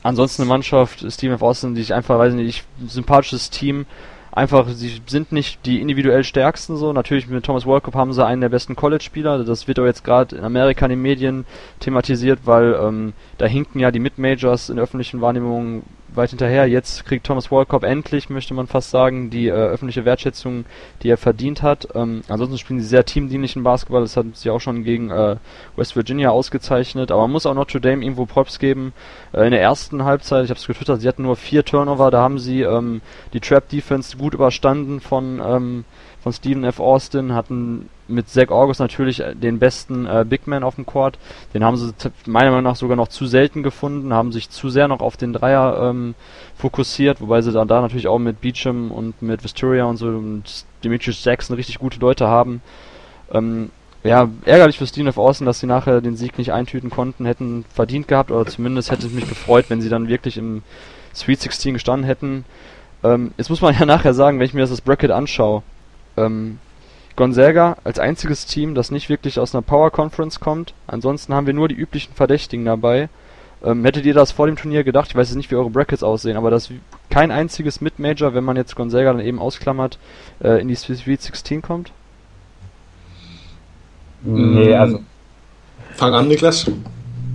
ansonsten eine Mannschaft, Steven F. Austin, die ich einfach, weiß nicht, sympathisches Team, einfach, sie sind nicht die individuell stärksten so. Natürlich mit Thomas World haben sie einen der besten College-Spieler. Das wird auch jetzt gerade in Amerika in den Medien thematisiert, weil ähm, da hinken ja die Mid-Majors in öffentlichen Wahrnehmung weit hinterher. Jetzt kriegt Thomas Walcott endlich, möchte man fast sagen, die äh, öffentliche Wertschätzung, die er verdient hat. Ähm, ansonsten spielen sie sehr teamdienlichen Basketball. Das hat sie auch schon gegen äh, West Virginia ausgezeichnet. Aber man muss auch Notre Dame irgendwo Props geben. Äh, in der ersten Halbzeit, ich habe es getwittert, sie hatten nur vier Turnover. Da haben sie ähm, die Trap Defense gut überstanden von ähm, von Stephen F. Austin, hatten mit Zach August natürlich den besten äh, Big Man auf dem Court. Den haben sie meiner Meinung nach sogar noch zu selten gefunden, haben sich zu sehr noch auf den Dreier ähm, fokussiert, wobei sie dann da natürlich auch mit Beecham und mit Vistoria und so und Demetrius Jackson richtig gute Leute haben. Ähm, ja, ärgerlich für Stephen F. Austin, dass sie nachher den Sieg nicht eintüten konnten, hätten verdient gehabt, oder zumindest hätte es mich gefreut, wenn sie dann wirklich im Sweet 16 gestanden hätten. Ähm, jetzt muss man ja nachher sagen, wenn ich mir das, das Bracket anschaue, Ähm, Gonzaga als einziges Team, das nicht wirklich aus einer Power Conference kommt. Ansonsten haben wir nur die üblichen Verdächtigen dabei. Ähm, hättet ihr das vor dem Turnier gedacht? Ich weiß jetzt nicht, wie eure Brackets aussehen, aber dass kein einziges Mid-Major, wenn man jetzt Gonzaga dann eben ausklammert, äh, in die Sweet 16 kommt? Nee, also. Fang an, Niklas.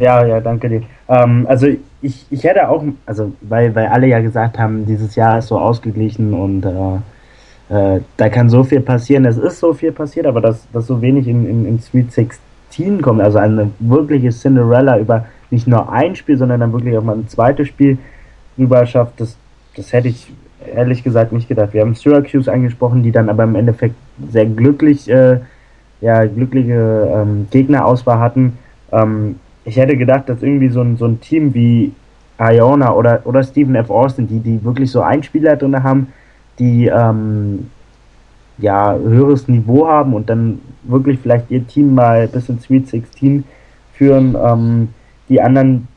Ja, ja, danke dir. Ähm, also ich, ich hätte auch, also weil, weil alle ja gesagt haben, dieses Jahr ist so ausgeglichen und äh, äh, da kann so viel passieren. Es ist so viel passiert, aber dass, dass so wenig in, in, in Sweet 16 kommt, also eine wirkliche Cinderella über nicht nur ein Spiel, sondern dann wirklich auch mal ein zweites Spiel rüber schafft, das, das hätte ich ehrlich gesagt nicht gedacht. Wir haben Syracuse angesprochen, die dann aber im Endeffekt sehr glücklich, äh, ja, glückliche ähm, Gegnerauswahl hatten. Ähm, ich hätte gedacht, dass irgendwie so ein, so ein Team wie Iona oder, oder Stephen F. Austin, die, die wirklich so einen Spieler drin haben, die ähm, ja höheres Niveau haben und dann wirklich vielleicht ihr Team mal bis in Sweet 16 führen, ähm, die anderen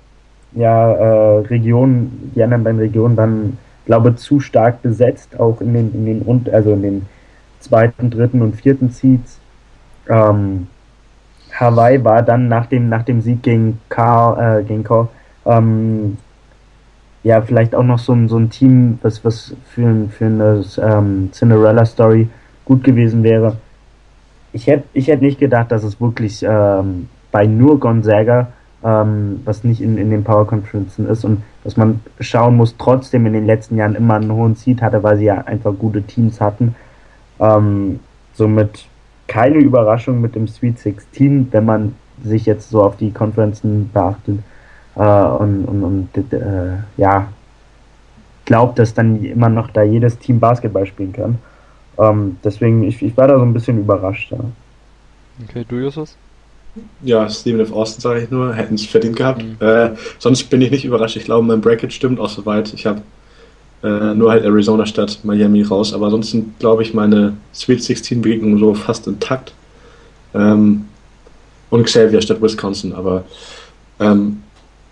ja, äh, Regionen, die anderen beiden Regionen dann, glaube zu stark besetzt, auch in den, in den also in den zweiten, dritten und vierten Seeds. Ähm, Hawaii war dann nach dem, nach dem Sieg gegen Carl, äh, gegen Carl, ähm, ja, vielleicht auch noch so ein, so ein Team, was, was für, für eine ähm, Cinderella-Story gut gewesen wäre. Ich hätte ich hätt nicht gedacht, dass es wirklich ähm, bei nur Gonzaga, ähm, was nicht in, in den Power Conferences ist und dass man schauen muss, trotzdem in den letzten Jahren immer einen hohen Seed hatte, weil sie ja einfach gute Teams hatten. Ähm, somit keine Überraschung mit dem Sweet 16, wenn man sich jetzt so auf die Konferenzen beachtet äh, und, und, und äh, ja, glaubt, dass dann immer noch da jedes Team Basketball spielen kann. Ähm, deswegen, ich, ich war da so ein bisschen überrascht. Ja. Okay, du Justus? Ja, Steven F. Austin sage ich nur, hätten es verdient gehabt. Mhm. Äh, sonst bin ich nicht überrascht. Ich glaube, mein Bracket stimmt auch soweit. Ich habe äh, nur halt Arizona statt Miami raus. Aber sonst sind, glaube ich, meine Sweet 16 Begegnungen so fast intakt. Ähm, und Xavier statt Wisconsin. Aber ähm,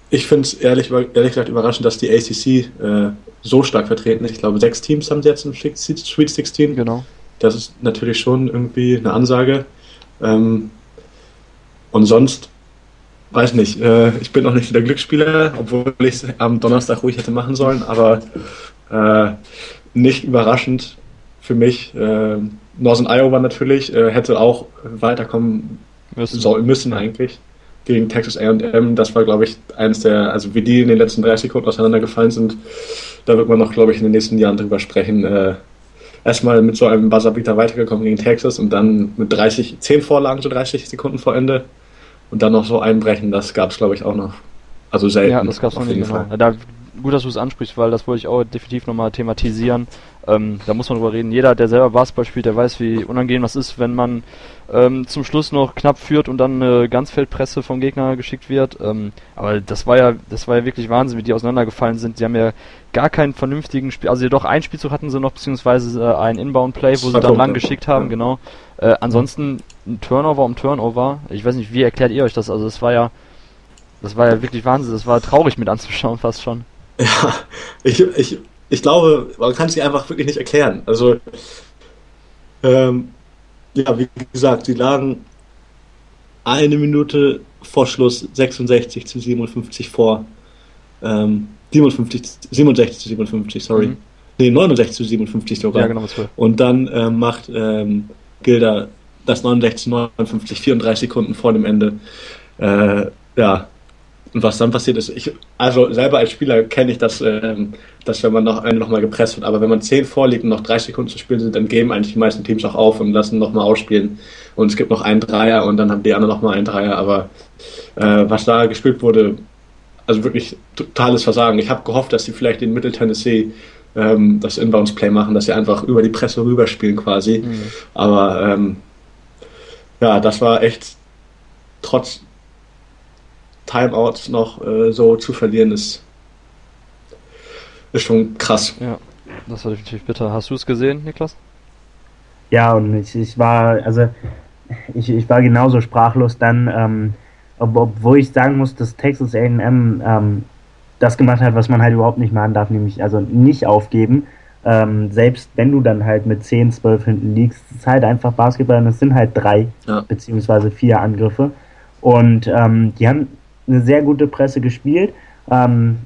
ich finde es ehrlich, ehrlich gesagt überraschend, dass die ACC äh, so stark vertreten ist. Ich glaube, sechs Teams haben sie jetzt im Sweet 16. Genau. Das ist natürlich schon irgendwie eine Ansage. Ähm, und sonst, weiß nicht, äh, ich bin noch nicht der Glücksspieler, obwohl ich es am Donnerstag ruhig hätte machen sollen, aber äh, nicht überraschend für mich. Äh, Northern Iowa natürlich äh, hätte auch weiterkommen müssen, soll, müssen eigentlich gegen Texas AM. Das war, glaube ich, eines der, also wie die in den letzten 30 Sekunden auseinandergefallen sind, da wird man noch, glaube ich, in den nächsten Jahren drüber sprechen. Äh, erstmal mit so einem Buzzerbeater weitergekommen gegen Texas und dann mit 30, 10 Vorlagen, so 30 Sekunden vor Ende und dann noch so einbrechen, das gab es, glaube ich, auch noch. Also selten. Ja, das gab es noch nie, genau. Da, gut, dass du es ansprichst, weil das wollte ich auch definitiv nochmal thematisieren. Ähm, da muss man drüber reden. Jeder, der selber Basketball spielt, der weiß, wie unangenehm das ist, wenn man ähm, zum Schluss noch knapp führt und dann eine Ganzfeldpresse vom Gegner geschickt wird. Ähm, aber das war ja, das war ja wirklich Wahnsinn, wie die auseinandergefallen sind. Die haben ja gar keinen vernünftigen Spiel, also doch ein Spielzug hatten sie noch, beziehungsweise äh, ein Inbound-Play, wo sie dann lang geschickt haben, ja. genau. Äh, ansonsten ein Turnover um Turnover. Ich weiß nicht, wie erklärt ihr euch das? Also das war ja, das war ja wirklich Wahnsinn. Das war traurig mit anzuschauen, fast schon. Ja, ich, ich, ich glaube, man kann sie einfach wirklich nicht erklären. Also, ähm, ja, wie gesagt, sie lagen eine Minute vor Schluss 66 zu 57 vor. Ähm, 57, 67 zu 57, sorry. Mhm. Nee, 69 zu 57 sogar. Ja, genau, Und dann äh, macht ähm, Gilda das 69 zu 59, 34 Sekunden vor dem Ende. Äh, ja, und was dann passiert ist, ich, also selber als Spieler kenne ich das, ähm, dass wenn man noch eine nochmal gepresst wird, aber wenn man 10 vorliegt und noch 30 Sekunden zu spielen sind, dann geben eigentlich die meisten Teams auch auf und lassen nochmal ausspielen. Und es gibt noch einen Dreier und dann haben die anderen nochmal einen Dreier. Aber äh, was da gespielt wurde, also wirklich totales Versagen. Ich habe gehofft, dass sie vielleicht in Middle Tennessee ähm, das Inbounds-Play machen, dass sie einfach über die Presse rüberspielen quasi. Mhm. Aber ähm, ja, das war echt trotz Timeouts noch äh, so zu verlieren, ist, ist schon krass. Ja, das war definitiv bitter. Hast du es gesehen, Niklas? Ja, und ich, ich war, also ich, ich war genauso sprachlos dann, ähm, ob, obwohl ich sagen muss, dass Texas AM ähm, das gemacht hat, was man halt überhaupt nicht machen darf, nämlich also nicht aufgeben. ähm, selbst wenn du dann halt mit 10, 12 hinten liegst, ist halt einfach Basketball und es sind halt drei ja. beziehungsweise vier Angriffe. Und ähm, die haben eine sehr gute Presse gespielt. Ähm,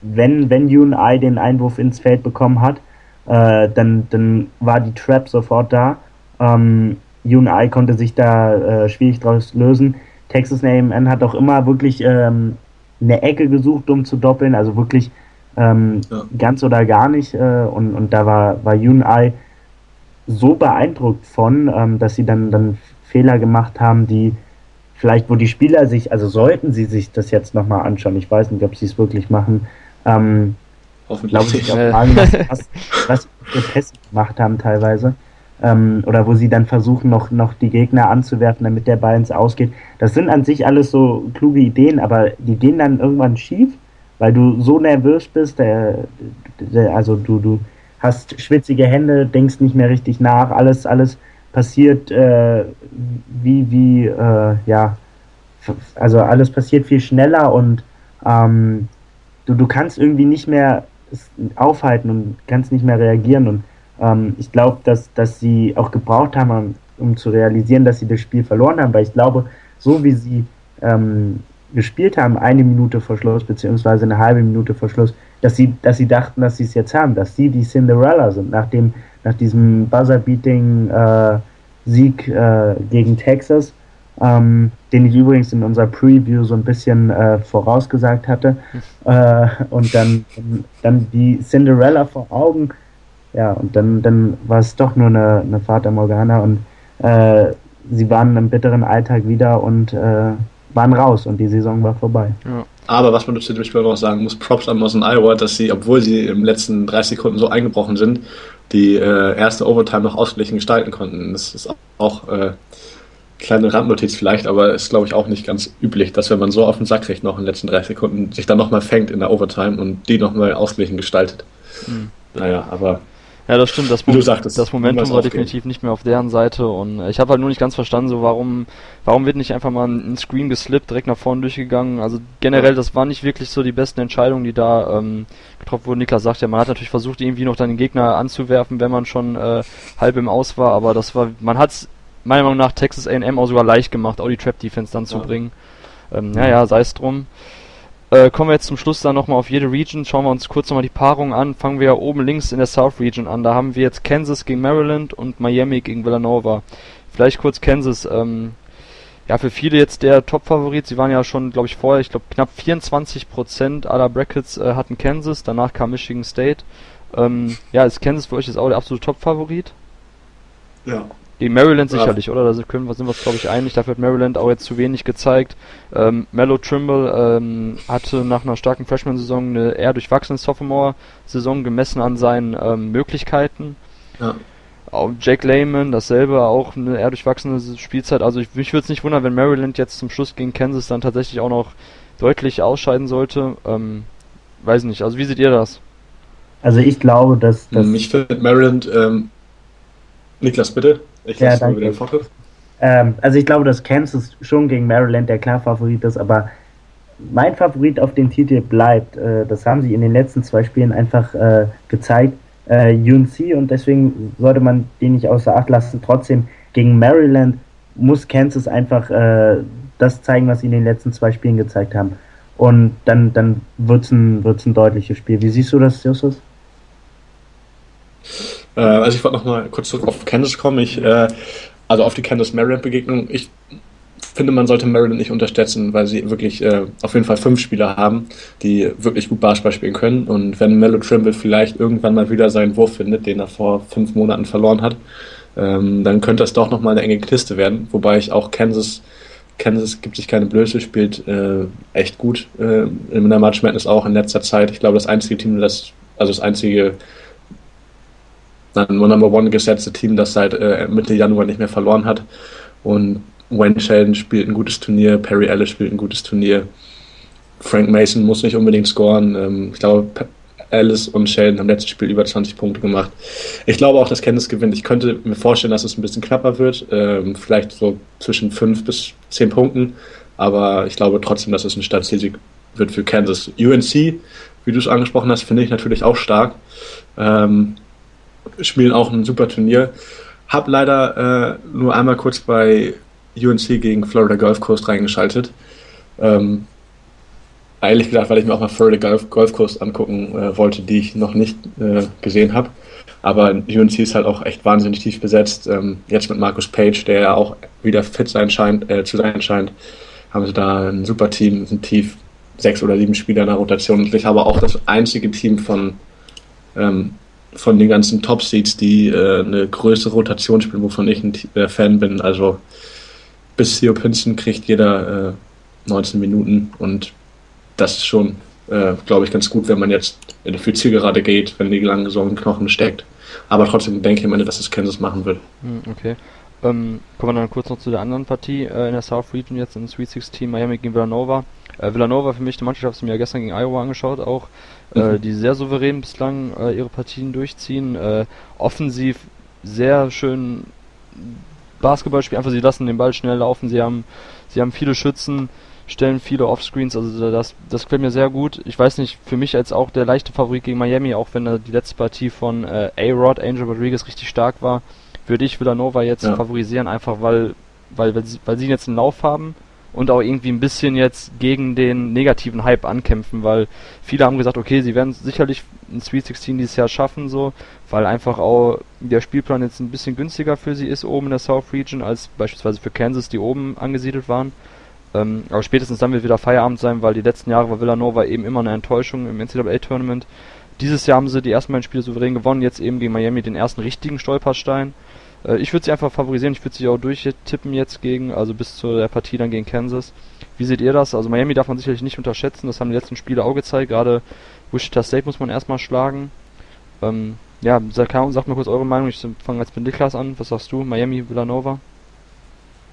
wenn, wenn UNI den Einwurf ins Feld bekommen hat, äh, dann, dann war die Trap sofort da. Ähm, UNI konnte sich da äh, schwierig draus lösen. Texas A&M hat auch immer wirklich ähm, eine Ecke gesucht, um zu doppeln, also wirklich ähm, ja. ganz oder gar nicht. Äh, und, und da war, war UNI so beeindruckt von, ähm, dass sie dann, dann Fehler gemacht haben, die vielleicht, wo die Spieler sich, also sollten sie sich das jetzt nochmal anschauen, ich weiß nicht, ob sie es wirklich machen, ähm, Hoffentlich. Glaube ich auch fragen, was, was, was für Pässe gemacht haben teilweise. Ähm, oder wo sie dann versuchen, noch, noch die Gegner anzuwerfen, damit der Ball ins Ausgeht. Das sind an sich alles so kluge Ideen, aber die gehen dann irgendwann schief, weil du so nervös bist, der, der, also du, du hast schwitzige Hände, denkst nicht mehr richtig nach, alles, alles passiert äh, wie, wie, äh, ja, also alles passiert viel schneller und ähm, du, du kannst irgendwie nicht mehr aufhalten und kannst nicht mehr reagieren. Und ähm, ich glaube, dass, dass sie auch gebraucht haben, um, um, zu realisieren, dass sie das Spiel verloren haben, weil ich glaube, so wie sie ähm, gespielt haben, eine Minute vor Schluss, beziehungsweise eine halbe Minute vor Schluss, dass sie, dass sie dachten, dass sie es jetzt haben, dass sie die Cinderella sind, nach, dem, nach diesem Buzzer-Beating-Sieg äh, äh, gegen Texas ähm, den ich übrigens in unserer Preview so ein bisschen äh, vorausgesagt hatte. Äh, und dann, dann die Cinderella vor Augen. Ja, und dann, dann war es doch nur eine, eine Fata Morgana und äh, sie waren im bitteren Alltag wieder und äh, waren raus und die Saison war vorbei. Ja. Aber was man zu dem Spiel auch sagen muss, Props an Mosen Iowa, dass sie, obwohl sie im letzten 30 Sekunden so eingebrochen sind, die äh, erste Overtime noch ausgeglichen gestalten konnten. Das ist auch äh, kleine Randnotiz vielleicht, aber ist, glaube ich, auch nicht ganz üblich, dass wenn man so auf den Sack kriegt noch in den letzten drei Sekunden, sich dann nochmal fängt in der Overtime und die nochmal ausgeglichen gestaltet. Mhm. Naja, aber. Ja, das stimmt. Das, Mo sagtest, das Momentum war definitiv nicht mehr auf deren Seite und ich habe halt nur nicht ganz verstanden, so warum, warum wird nicht einfach mal ein Screen geslippt, direkt nach vorne durchgegangen. Also generell, das war nicht wirklich so die besten Entscheidungen, die da ähm, getroffen wurden. Niklas sagt ja, man hat natürlich versucht, irgendwie noch dann den Gegner anzuwerfen, wenn man schon äh, halb im Aus war, aber das war, man hat meiner Meinung nach Texas A&M auch sogar leicht gemacht, auch die Trap Defense dann ja. zu bringen. Ähm, naja, sei es drum. Äh, kommen wir jetzt zum Schluss dann nochmal auf jede Region. Schauen wir uns kurz nochmal die Paarung an. Fangen wir oben links in der South Region an. Da haben wir jetzt Kansas gegen Maryland und Miami gegen Villanova. Vielleicht kurz Kansas. Ähm, ja, für viele jetzt der Top-Favorit. Sie waren ja schon, glaube ich, vorher, ich glaube, knapp 24% aller Brackets äh, hatten Kansas. Danach kam Michigan State. Ähm, ja, ist Kansas für euch jetzt auch der absolute Top-Favorit? Ja, gegen Maryland ja. sicherlich, oder? Da sind wir uns, glaube ich, einig. Dafür hat Maryland auch jetzt zu wenig gezeigt. Ähm, Mello Trimble ähm, hatte nach einer starken Freshman-Saison eine eher durchwachsene Sophomore-Saison gemessen an seinen ähm, Möglichkeiten. Ja. Auch Jake Lehman, dasselbe, auch eine eher durchwachsene Spielzeit. Also ich, mich würde es nicht wundern, wenn Maryland jetzt zum Schluss gegen Kansas dann tatsächlich auch noch deutlich ausscheiden sollte. Ähm, weiß nicht. Also wie seht ihr das? Also ich glaube, dass... dass ich finde Maryland... Ähm, Niklas, bitte. Ich ja, danke. Den ähm, also ich glaube, dass Kansas schon gegen Maryland der klar Favorit ist, aber mein Favorit auf den Titel bleibt. Äh, das haben sie in den letzten zwei Spielen einfach äh, gezeigt. Äh, UNC und deswegen sollte man den nicht außer Acht lassen. Trotzdem gegen Maryland muss Kansas einfach äh, das zeigen, was sie in den letzten zwei Spielen gezeigt haben. Und dann, dann wird es ein, wird's ein deutliches Spiel. Wie siehst du das, Justus? Äh, also ich wollte noch mal kurz zurück auf Kansas kommen. Ich, äh, also auf die Kansas-Maryland-Begegnung. Ich finde, man sollte Maryland nicht unterschätzen, weil sie wirklich äh, auf jeden Fall fünf Spieler haben, die wirklich gut Basketball spielen können. Und wenn Mello Trimble vielleicht irgendwann mal wieder seinen Wurf findet, den er vor fünf Monaten verloren hat, ähm, dann könnte das doch noch mal eine enge Kiste werden. Wobei ich auch Kansas Kansas gibt sich keine Blöße, spielt äh, echt gut äh, in der March Madness auch in letzter Zeit. Ich glaube, das einzige Team, das, also das einzige Number One gesetzte Team, das seit äh, Mitte Januar nicht mehr verloren hat. Und Wayne Sheldon spielt ein gutes Turnier, Perry Ellis spielt ein gutes Turnier. Frank Mason muss nicht unbedingt scoren. Ähm, ich glaube, Ellis und Sheldon haben letztes Spiel über 20 Punkte gemacht. Ich glaube auch, dass Kansas gewinnt. Ich könnte mir vorstellen, dass es ein bisschen knapper wird. Ähm, vielleicht so zwischen 5 bis 10 Punkten. Aber ich glaube trotzdem, dass es ein Stadtsieg wird für Kansas. UNC, wie du es angesprochen hast, finde ich natürlich auch stark. Ähm, spielen auch ein super Turnier. Hab leider äh, nur einmal kurz bei UNC gegen Florida Gulf Coast reingeschaltet. Ähm, ehrlich gesagt, weil ich mir auch mal Florida Gulf, Gulf Coast angucken äh, wollte, die ich noch nicht äh, gesehen habe. Aber UNC ist halt auch echt wahnsinnig tief besetzt. Ähm, jetzt mit Markus Page, der ja auch wieder fit sein scheint, äh, zu sein scheint, haben sie da ein super Team, sind tief sechs oder sieben Spieler in der Rotation. Und ich habe auch das einzige Team von, ähm, von den ganzen Top-Seeds, die äh, eine größere Rotation spielen, wovon ich ein äh, Fan bin. Also bis Theo Pinson kriegt jeder 19 äh, Minuten und das ist schon, äh, glaube ich, ganz gut, wenn man jetzt in für Zielgerade geht, wenn die lange so im Knochen steckt. Aber trotzdem denke ich am Ende, dass es Kansas machen wird. Hm, okay. Ähm, kommen wir dann kurz noch zu der anderen Partie äh, in der South Region jetzt in Sweet 16 Miami gegen Villanova. Äh, Villanova für mich die Mannschaft, ich habe es mir ja gestern gegen Iowa angeschaut auch, äh, mhm. die sehr souverän bislang äh, ihre Partien durchziehen. Äh, offensiv sehr schön Basketball spielen, einfach sie lassen den Ball schnell laufen, sie haben, sie haben viele Schützen, stellen viele Offscreens, also das, das gefällt mir sehr gut. Ich weiß nicht, für mich als auch der leichte Favorit gegen Miami, auch wenn die letzte Partie von äh, A-Rod, Angel Rodriguez richtig stark war, würde ich Villanova jetzt ja. favorisieren, einfach weil, weil, weil, sie, weil sie jetzt einen Lauf haben und auch irgendwie ein bisschen jetzt gegen den negativen Hype ankämpfen, weil viele haben gesagt, okay, sie werden sicherlich ein Sweet 16 dieses Jahr schaffen, so, weil einfach auch der Spielplan jetzt ein bisschen günstiger für sie ist oben in der South Region als beispielsweise für Kansas, die oben angesiedelt waren. Ähm, aber spätestens dann wird wieder Feierabend sein, weil die letzten Jahre war Villanova eben immer eine Enttäuschung im NCAA-Tournament. Dieses Jahr haben sie die ersten beiden Spiele souverän gewonnen, jetzt eben gegen Miami den ersten richtigen Stolperstein. Äh, ich würde sie einfach favorisieren, ich würde sie auch durchtippen jetzt gegen, also bis zu der Partie dann gegen Kansas. Wie seht ihr das? Also Miami darf man sicherlich nicht unterschätzen, das haben die letzten Spiele auch gezeigt, gerade Wichita State muss man erstmal schlagen. Ähm, ja, sag, sag mal kurz eure Meinung, ich fange jetzt mit Niklas an, was sagst du, Miami, Villanova?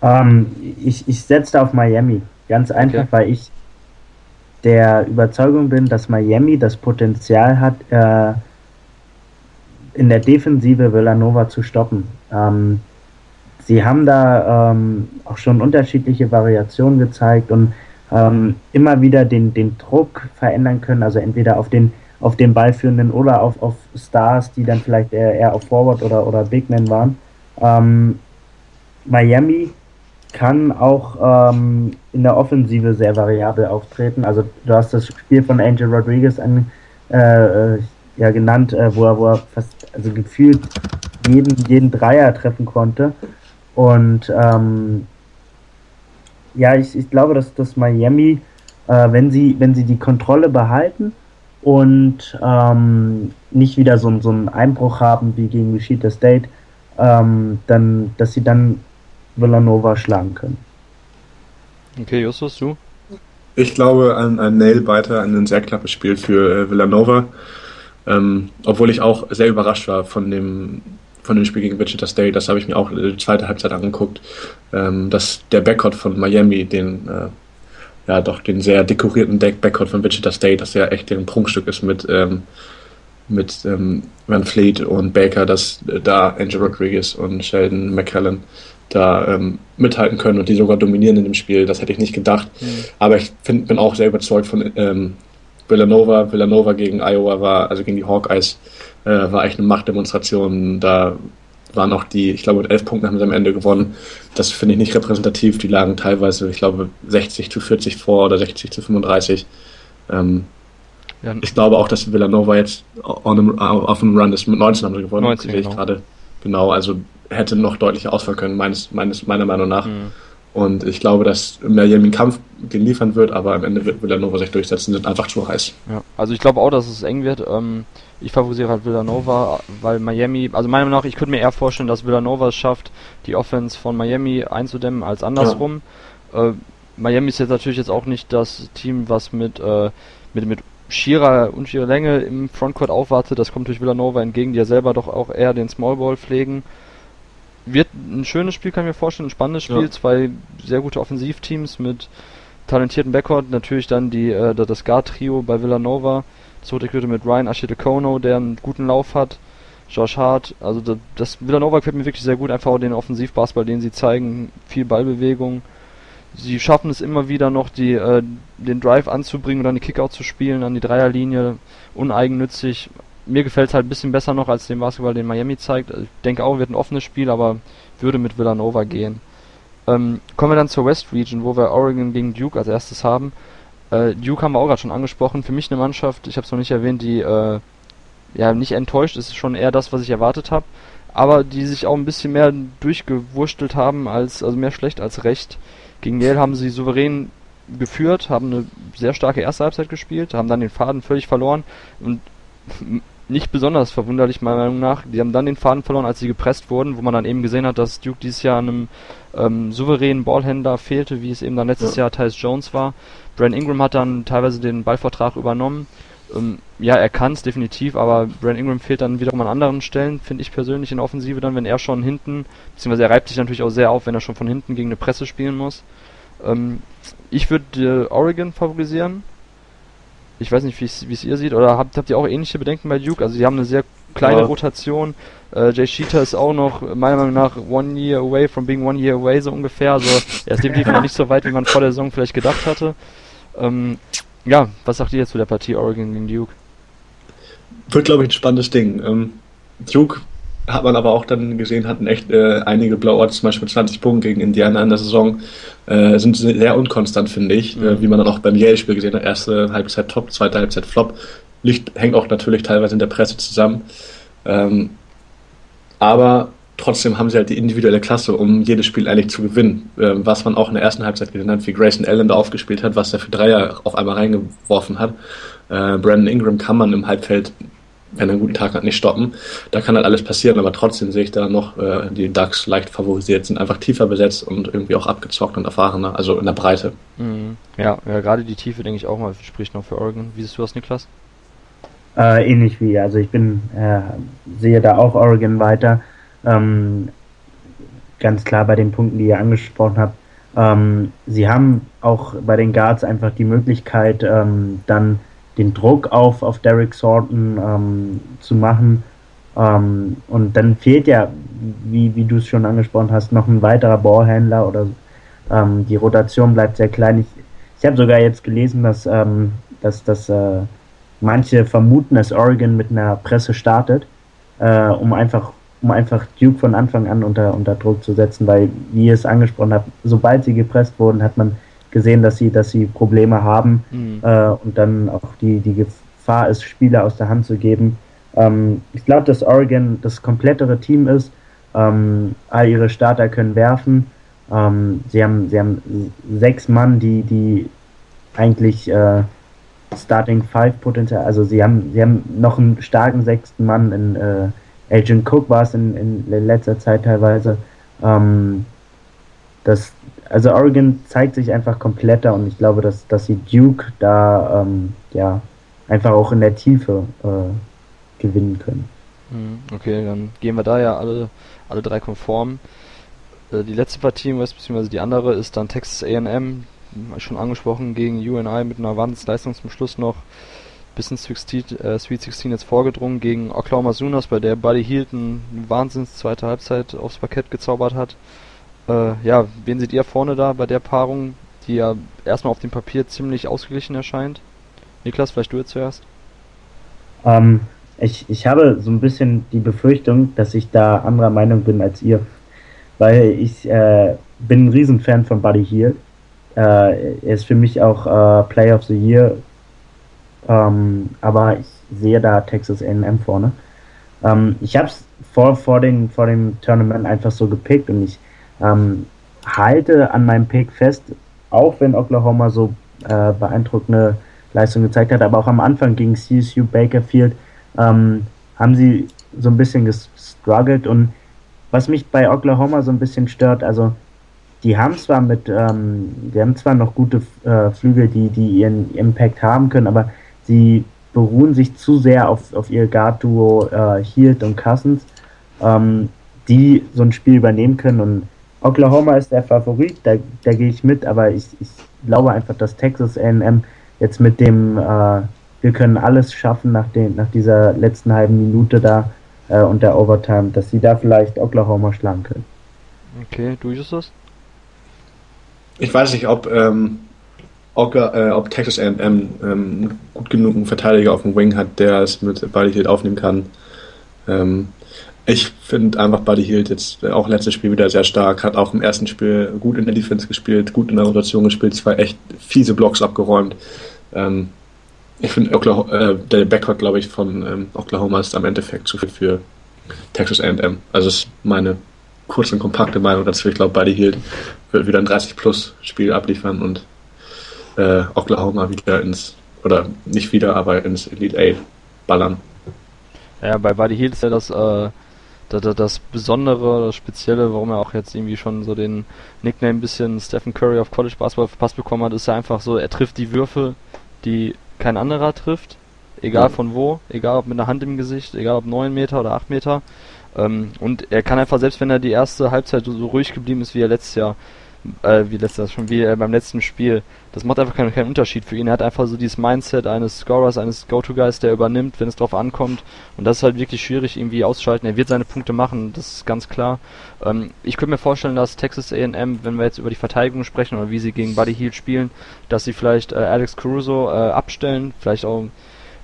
Ähm, ich ich setze auf Miami. Ganz einfach, okay. weil ich der Überzeugung bin, dass Miami das Potenzial hat, äh, in der Defensive Villanova zu stoppen. Ähm, sie haben da ähm, auch schon unterschiedliche Variationen gezeigt und ähm, immer wieder den, den Druck verändern können, also entweder auf den, auf den Ballführenden oder auf, auf Stars, die dann vielleicht eher, eher auf Forward oder, oder Big Men waren. Ähm, Miami kann auch ähm, in der Offensive sehr variabel auftreten. Also du hast das Spiel von Angel Rodriguez an, äh, äh ja, genannt, äh, wo, er, wo er fast also gefühlt jeden, jeden Dreier treffen konnte. Und ähm, ja, ich, ich glaube, dass, dass Miami, äh, wenn, sie, wenn sie die Kontrolle behalten und ähm, nicht wieder so, so einen Einbruch haben wie gegen Wichita State, ähm, dann, dass sie dann Villanova schlagen können. Okay, Justus, du? Ich glaube an ein Nailbiter, an ein sehr knappes Spiel für äh, Villanova. Ähm, obwohl ich auch sehr überrascht war von dem, von dem Spiel gegen Wichita State. Das habe ich mir auch die zweite Halbzeit angeguckt. Ähm, dass der Backcourt von Miami, den, äh, ja, doch den sehr dekorierten Deck Backcourt von Wichita State, das ja echt ein Prunkstück ist mit, ähm, mit ähm, Van Fleet und Baker, dass äh, da Angel Rodriguez und Sheldon McCallan da ähm, mithalten können und die sogar dominieren in dem Spiel. Das hätte ich nicht gedacht. Mhm. Aber ich find, bin auch sehr überzeugt von ähm, Villanova. Villanova gegen Iowa war, also gegen die Hawkeyes, äh, war echt eine Machtdemonstration. Da waren auch die, ich glaube, mit elf Punkten haben sie am Ende gewonnen. Das finde ich nicht repräsentativ. Die lagen teilweise, ich glaube, 60 zu 40 vor oder 60 zu 35. Ähm, ja. Ich glaube auch, dass Villanova jetzt on, auf dem Run ist. Mit 19 haben sie gewonnen. 19, genau. gerade. Genau, also hätte noch deutlicher ausfallen können, meines, meines, meiner Meinung nach. Mhm. Und ich glaube, dass Miami einen Kampf geliefert wird, aber am Ende wird Villanova sich durchsetzen, sind einfach zu heiß. Ja, also ich glaube auch, dass es eng wird. Ähm, ich favorisiere halt Villanova, weil Miami, also meiner Meinung nach, ich könnte mir eher vorstellen, dass Villanova es schafft, die Offense von Miami einzudämmen, als andersrum. Ja. Äh, Miami ist jetzt natürlich jetzt auch nicht das Team, was mit, äh, mit, mit schierer und schierer Länge im Frontcourt aufwartet. Das kommt durch Villanova entgegen, die ja selber doch auch eher den Smallball pflegen wird ein schönes Spiel, kann ich mir vorstellen, ein spannendes Spiel. Ja. Zwei sehr gute Offensivteams mit talentierten Backcourt. Natürlich dann die, äh, das Guard-Trio bei Villanova. Zurückgeführt mit Ryan Ashitekono, der einen guten Lauf hat. Josh Hart. Also das, das Villanova gefällt mir wirklich sehr gut. Einfach auch den Offensivbasketball, den sie zeigen. Viel Ballbewegung. Sie schaffen es immer wieder noch, die, äh, den Drive anzubringen und dann die Kickout zu spielen an die Dreierlinie. Uneigennützig mir gefällt es halt ein bisschen besser noch als den Basketball, den Miami zeigt. Ich denke auch, wird ein offenes Spiel, aber würde mit Villanova gehen. Ähm, kommen wir dann zur West Region, wo wir Oregon gegen Duke als erstes haben. Äh, Duke haben wir auch gerade schon angesprochen. Für mich eine Mannschaft, ich habe es noch nicht erwähnt, die äh, ja nicht enttäuscht ist, schon eher das, was ich erwartet habe. Aber die sich auch ein bisschen mehr durchgewurstelt haben, als also mehr schlecht als recht. Gegen Yale haben sie souverän geführt, haben eine sehr starke erste Halbzeit gespielt, haben dann den Faden völlig verloren und nicht besonders verwunderlich meiner Meinung nach. Die haben dann den Faden verloren, als sie gepresst wurden, wo man dann eben gesehen hat, dass Duke dieses Jahr einem ähm, souveränen Ballhändler fehlte, wie es eben dann letztes ja. Jahr Tyus Jones war. Brand Ingram hat dann teilweise den Ballvertrag übernommen. Ähm, ja, er kann es definitiv, aber Brand Ingram fehlt dann wiederum an anderen Stellen, finde ich persönlich in der Offensive dann, wenn er schon hinten, beziehungsweise er reibt sich natürlich auch sehr auf, wenn er schon von hinten gegen eine Presse spielen muss. Ähm, ich würde äh, Oregon favorisieren. Ich weiß nicht, wie es ihr seht, oder habt, habt ihr auch ähnliche Bedenken bei Duke? Also, sie haben eine sehr kleine ja. Rotation. Äh, Jay Sheeter ist auch noch, meiner Meinung nach, one year away from being one year away, so ungefähr. Also, er ist definitiv noch nicht so weit, wie man vor der Saison vielleicht gedacht hatte. Ähm, ja, was sagt ihr jetzt zu der Partie Oregon gegen Duke? Wird, glaube ich, ein spannendes Ding. Ähm, Duke hat man aber auch dann gesehen, hatten echt äh, einige Blowouts, zum Beispiel 20 Punkte gegen Indiana in der Saison, äh, sind sehr unkonstant, finde ich, äh, mhm. äh, wie man dann auch beim Yale-Spiel gesehen hat. Erste Halbzeit top, zweite Halbzeit flop. Licht hängt auch natürlich teilweise in der Presse zusammen. Ähm, aber trotzdem haben sie halt die individuelle Klasse, um jedes Spiel eigentlich zu gewinnen. Ähm, was man auch in der ersten Halbzeit gesehen hat, wie Grayson Allen da aufgespielt hat, was er für Dreier auf einmal reingeworfen hat. Äh, Brandon Ingram kann man im Halbfeld wenn er einen guten Tag hat, nicht stoppen. Da kann halt alles passieren, aber trotzdem sehe ich da noch äh, die Ducks leicht favorisiert, sind einfach tiefer besetzt und irgendwie auch abgezockt und erfahrener, also in der Breite. Mhm. Ja, ja gerade die Tiefe, denke ich auch mal, spricht noch für Oregon. Wie siehst du das, Niklas? Äh, ähnlich wie, also ich bin, äh, sehe da auch Oregon weiter. Ähm, ganz klar bei den Punkten, die ihr angesprochen habt. Ähm, sie haben auch bei den Guards einfach die Möglichkeit, ähm, dann den Druck auf, auf Derek Sorton ähm, zu machen. Ähm, und dann fehlt ja, wie, wie du es schon angesprochen hast, noch ein weiterer Ballhändler oder ähm, die Rotation bleibt sehr klein. Ich, ich habe sogar jetzt gelesen, dass, ähm, dass, dass äh, manche vermuten, dass Oregon mit einer Presse startet, äh, um einfach um einfach Duke von Anfang an unter, unter Druck zu setzen, weil, wie ihr es angesprochen habt, sobald sie gepresst wurden, hat man gesehen, dass sie, dass sie Probleme haben mhm. äh, und dann auch die, die Gefahr ist, Spieler aus der Hand zu geben. Ähm, ich glaube, dass Oregon das komplettere Team ist. Ähm, all ihre Starter können werfen. Ähm, sie, haben, sie haben sechs Mann, die, die eigentlich äh, Starting Five Potenzial, also sie haben, sie haben noch einen starken sechsten Mann in äh, Agent Cook war es in, in letzter Zeit teilweise. Ähm, das, also Oregon zeigt sich einfach kompletter und ich glaube, dass, dass sie Duke da ähm, ja einfach auch in der Tiefe äh, gewinnen können. Hm, okay, dann gehen wir da ja alle, alle drei konform. Äh, die letzte Partie beziehungsweise die andere, ist dann Texas AM, schon angesprochen, gegen UNI mit einer Wahnsinnsleistung zum Schluss noch bis ins 16, äh, Sweet 16 jetzt vorgedrungen gegen Oklahoma Sooners, bei der Buddy Hield eine Wahnsinns zweite Halbzeit aufs Parkett gezaubert hat. Äh, ja, wen seht ihr vorne da bei der Paarung, die ja erstmal auf dem Papier ziemlich ausgeglichen erscheint? Niklas, vielleicht du jetzt zuerst? Ähm, ich, ich habe so ein bisschen die Befürchtung, dass ich da anderer Meinung bin als ihr. Weil ich äh, bin ein Riesenfan von Buddy Hield. Äh, er ist für mich auch äh, Player of the Year. Ähm, aber ich sehe da Texas A&M vorne. Ähm, ich habe es vor, vor, vor dem Tournament einfach so gepickt und ich ähm, halte an meinem Pick fest, auch wenn Oklahoma so äh, beeindruckende Leistung gezeigt hat, aber auch am Anfang gegen CSU Bakerfield ähm, haben sie so ein bisschen gestruggelt und was mich bei Oklahoma so ein bisschen stört, also die haben zwar mit, ähm, die haben zwar noch gute äh, Flügel, die, die ihren Impact haben können, aber sie beruhen sich zu sehr auf, auf ihr Guard-Duo äh, Hield und Cousins, ähm, die so ein Spiel übernehmen können und Oklahoma ist der Favorit, da, da gehe ich mit, aber ich, ich glaube einfach, dass Texas AM jetzt mit dem, äh, wir können alles schaffen nach, den, nach dieser letzten halben Minute da äh, und der Overtime, dass sie da vielleicht Oklahoma schlagen können. Okay, du Justus? Ich weiß nicht, ob, ähm, ob, äh, ob Texas A&M ähm, gut genug einen Verteidiger auf dem Wing hat, der es mit Hield aufnehmen kann. Ähm, ich finde einfach Buddy Hield jetzt auch letztes Spiel wieder sehr stark, hat auch im ersten Spiel gut in der Defense gespielt, gut in der Rotation gespielt, zwei echt fiese Blocks abgeräumt. Ähm, ich finde äh, der Backcourt, glaube ich, von ähm, Oklahoma ist am Endeffekt zu viel für Texas A&M. Also ist meine kurze und kompakte Meinung dazu. Ich glaube, Buddy Hield wird wieder ein 30-Plus-Spiel abliefern und äh, Oklahoma wieder ins, oder nicht wieder, aber ins Elite 8 ballern. Ja, bei Buddy Hield ist ja das, äh, das, das Besondere, das Spezielle, warum er auch jetzt irgendwie schon so den Nickname ein bisschen Stephen Curry auf College Basketball verpasst bekommen hat, ist ja einfach so, er trifft die Würfe, die kein anderer trifft. Egal von wo, egal ob mit einer Hand im Gesicht, egal ob 9 Meter oder 8 Meter. Ähm, und er kann einfach, selbst wenn er die erste Halbzeit so ruhig geblieben ist wie er letztes Jahr, äh, wie letztes schon, wie äh, beim letzten Spiel, das macht einfach keinen, keinen Unterschied für ihn. Er hat einfach so dieses Mindset eines Scorers, eines Go-To-Guys, der übernimmt, wenn es drauf ankommt. Und das ist halt wirklich schwierig irgendwie auszuschalten. Er wird seine Punkte machen, das ist ganz klar. Ähm, ich könnte mir vorstellen, dass Texas A&M, wenn wir jetzt über die Verteidigung sprechen oder wie sie gegen Buddy Hield spielen, dass sie vielleicht äh, Alex Caruso äh, abstellen, vielleicht auch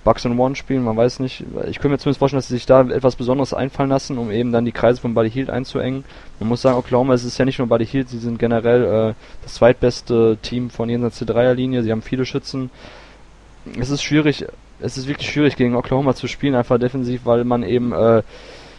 Bugs and One spielen, man weiß nicht. Ich könnte mir zumindest vorstellen, dass sie sich da etwas Besonderes einfallen lassen, um eben dann die Kreise von Buddy Hield einzuengen. Man muss sagen, Oklahoma, es ist ja nicht nur Buddy Hield, sie sind generell äh, das zweitbeste Team von jenseits der Dreierlinie, sie haben viele Schützen. Es ist schwierig, es ist wirklich schwierig gegen Oklahoma zu spielen, einfach defensiv, weil man eben äh,